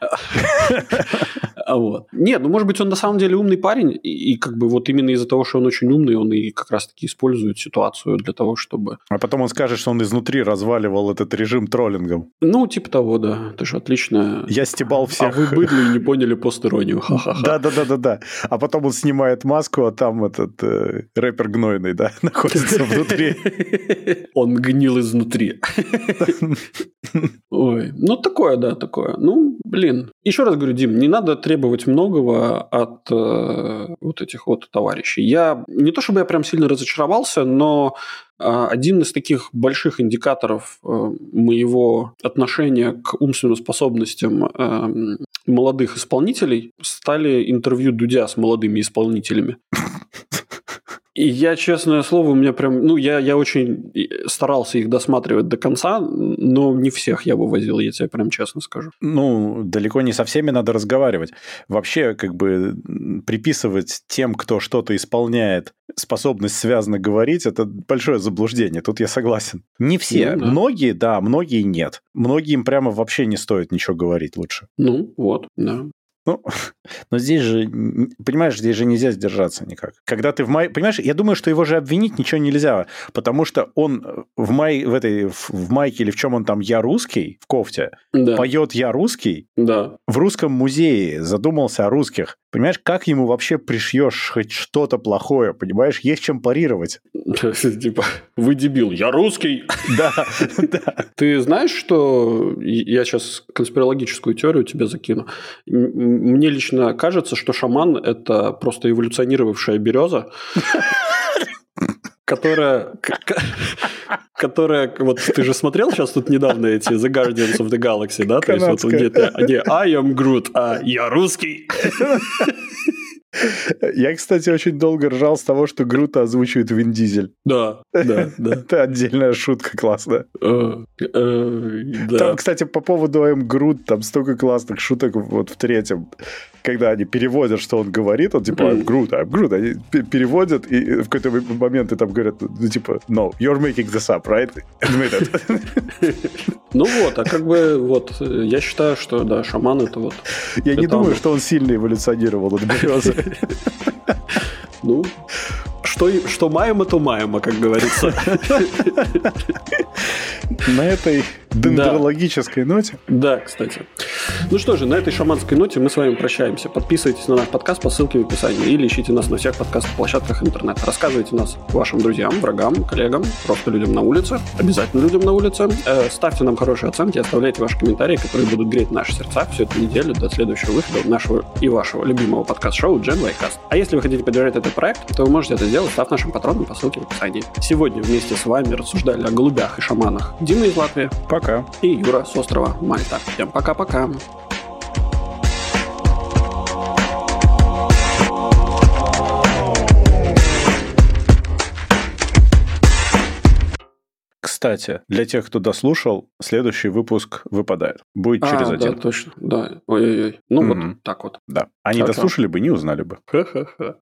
Вот. Нет, ну, может быть, он на самом деле умный парень, и, и как бы вот именно из-за того, что он очень умный, он и как раз-таки использует ситуацию для того, чтобы... А потом он скажет, что он изнутри разваливал этот режим троллингом. Ну, типа того, да. Это же отлично. Я стебал всех. А вы быдли и не поняли постиронию. Да-да-да-да-да. А потом он снимает маску, а там этот э, рэпер гнойный, да, находится внутри. Он гнил изнутри. Ой, ну такое, да, такое. Ну, блин. Еще раз говорю, Дим, не надо требовать многого от э, вот этих вот товарищей. Я не то чтобы я прям сильно разочаровался, но один из таких больших индикаторов э, моего отношения к умственным способностям э, молодых исполнителей стали интервью Дудя с молодыми исполнителями. И я, честное слово, у меня прям... Ну, я, я очень старался их досматривать до конца, но не всех я вывозил, я тебе прям честно скажу. Ну, далеко не со всеми надо разговаривать. Вообще, как бы приписывать тем, кто что-то исполняет, способность связно говорить, это большое заблуждение. Тут я согласен. Не все. Ну, да. Многие, да, многие нет. Многим прямо вообще не стоит ничего говорить лучше. Ну, вот, да. Ну, но здесь же, понимаешь, здесь же нельзя сдержаться никак. Когда ты в май... Понимаешь, я думаю, что его же обвинить ничего нельзя, потому что он в, май... в этой в майке или в чем он там «Я русский» в кофте да. поет «Я русский» да. в русском музее, задумался о русских. Понимаешь, как ему вообще пришьешь хоть что-то плохое, понимаешь? Есть чем парировать. Типа, вы дебил, я русский. Да, да. Ты знаешь, что я сейчас конспирологическую теорию тебе закину. Мне лично кажется, что шаман – это просто эволюционировавшая береза, которая, которая, вот ты же смотрел сейчас тут недавно эти The Guardians of the Galaxy, да? То есть вот где-то, они I am Groot, а я русский. Я, кстати, очень долго ржал с того, что Грута озвучивает Вин Дизель. Да, да, да. Это отдельная шутка классная. Э, э. Там, кстати, по поводу М. Грут, там столько классных шуток вот в третьем, когда они переводят, что он говорит, он типа I'm Groot, I'm Groot, они пе- переводят, и в какой-то момент и там говорят, ну типа, no, you're making this up, right? Admit it. Ну вот, а как бы вот, э, я считаю, что, да, шаман это вот... Я не думаю, что он сильно эволюционировал от березы. Ну, что, что маем, это маем, как говорится. На этой дендрологической ноте Да, кстати. Ну что же, на этой шаманской ноте мы с вами прощаемся. Подписывайтесь на наш подкаст по ссылке в описании или ищите нас на всех подкаст-площадках интернета. Рассказывайте нас вашим друзьям, врагам, коллегам, просто людям на улице, обязательно людям на улице. Э, ставьте нам хорошие оценки, оставляйте ваши комментарии, которые будут греть наши сердца всю эту неделю до следующего выхода нашего и вашего любимого подкаст-шоу Gen Cast. А если вы хотите поддержать этот проект, то вы можете это сделать, став нашим патроном по ссылке в описании. Сегодня вместе с вами рассуждали о голубях и шаманах Дима из Латвии Пока. и Юра с острова Мальта. Всем пока-пока. Кстати, для тех, кто дослушал, следующий выпуск выпадает. Будет через а, один. да, точно, да. Ой-ой-ой. Ну Мгм. вот так вот. Да. Они Чао-чао. дослушали бы, не узнали бы. Ха-ха-ха.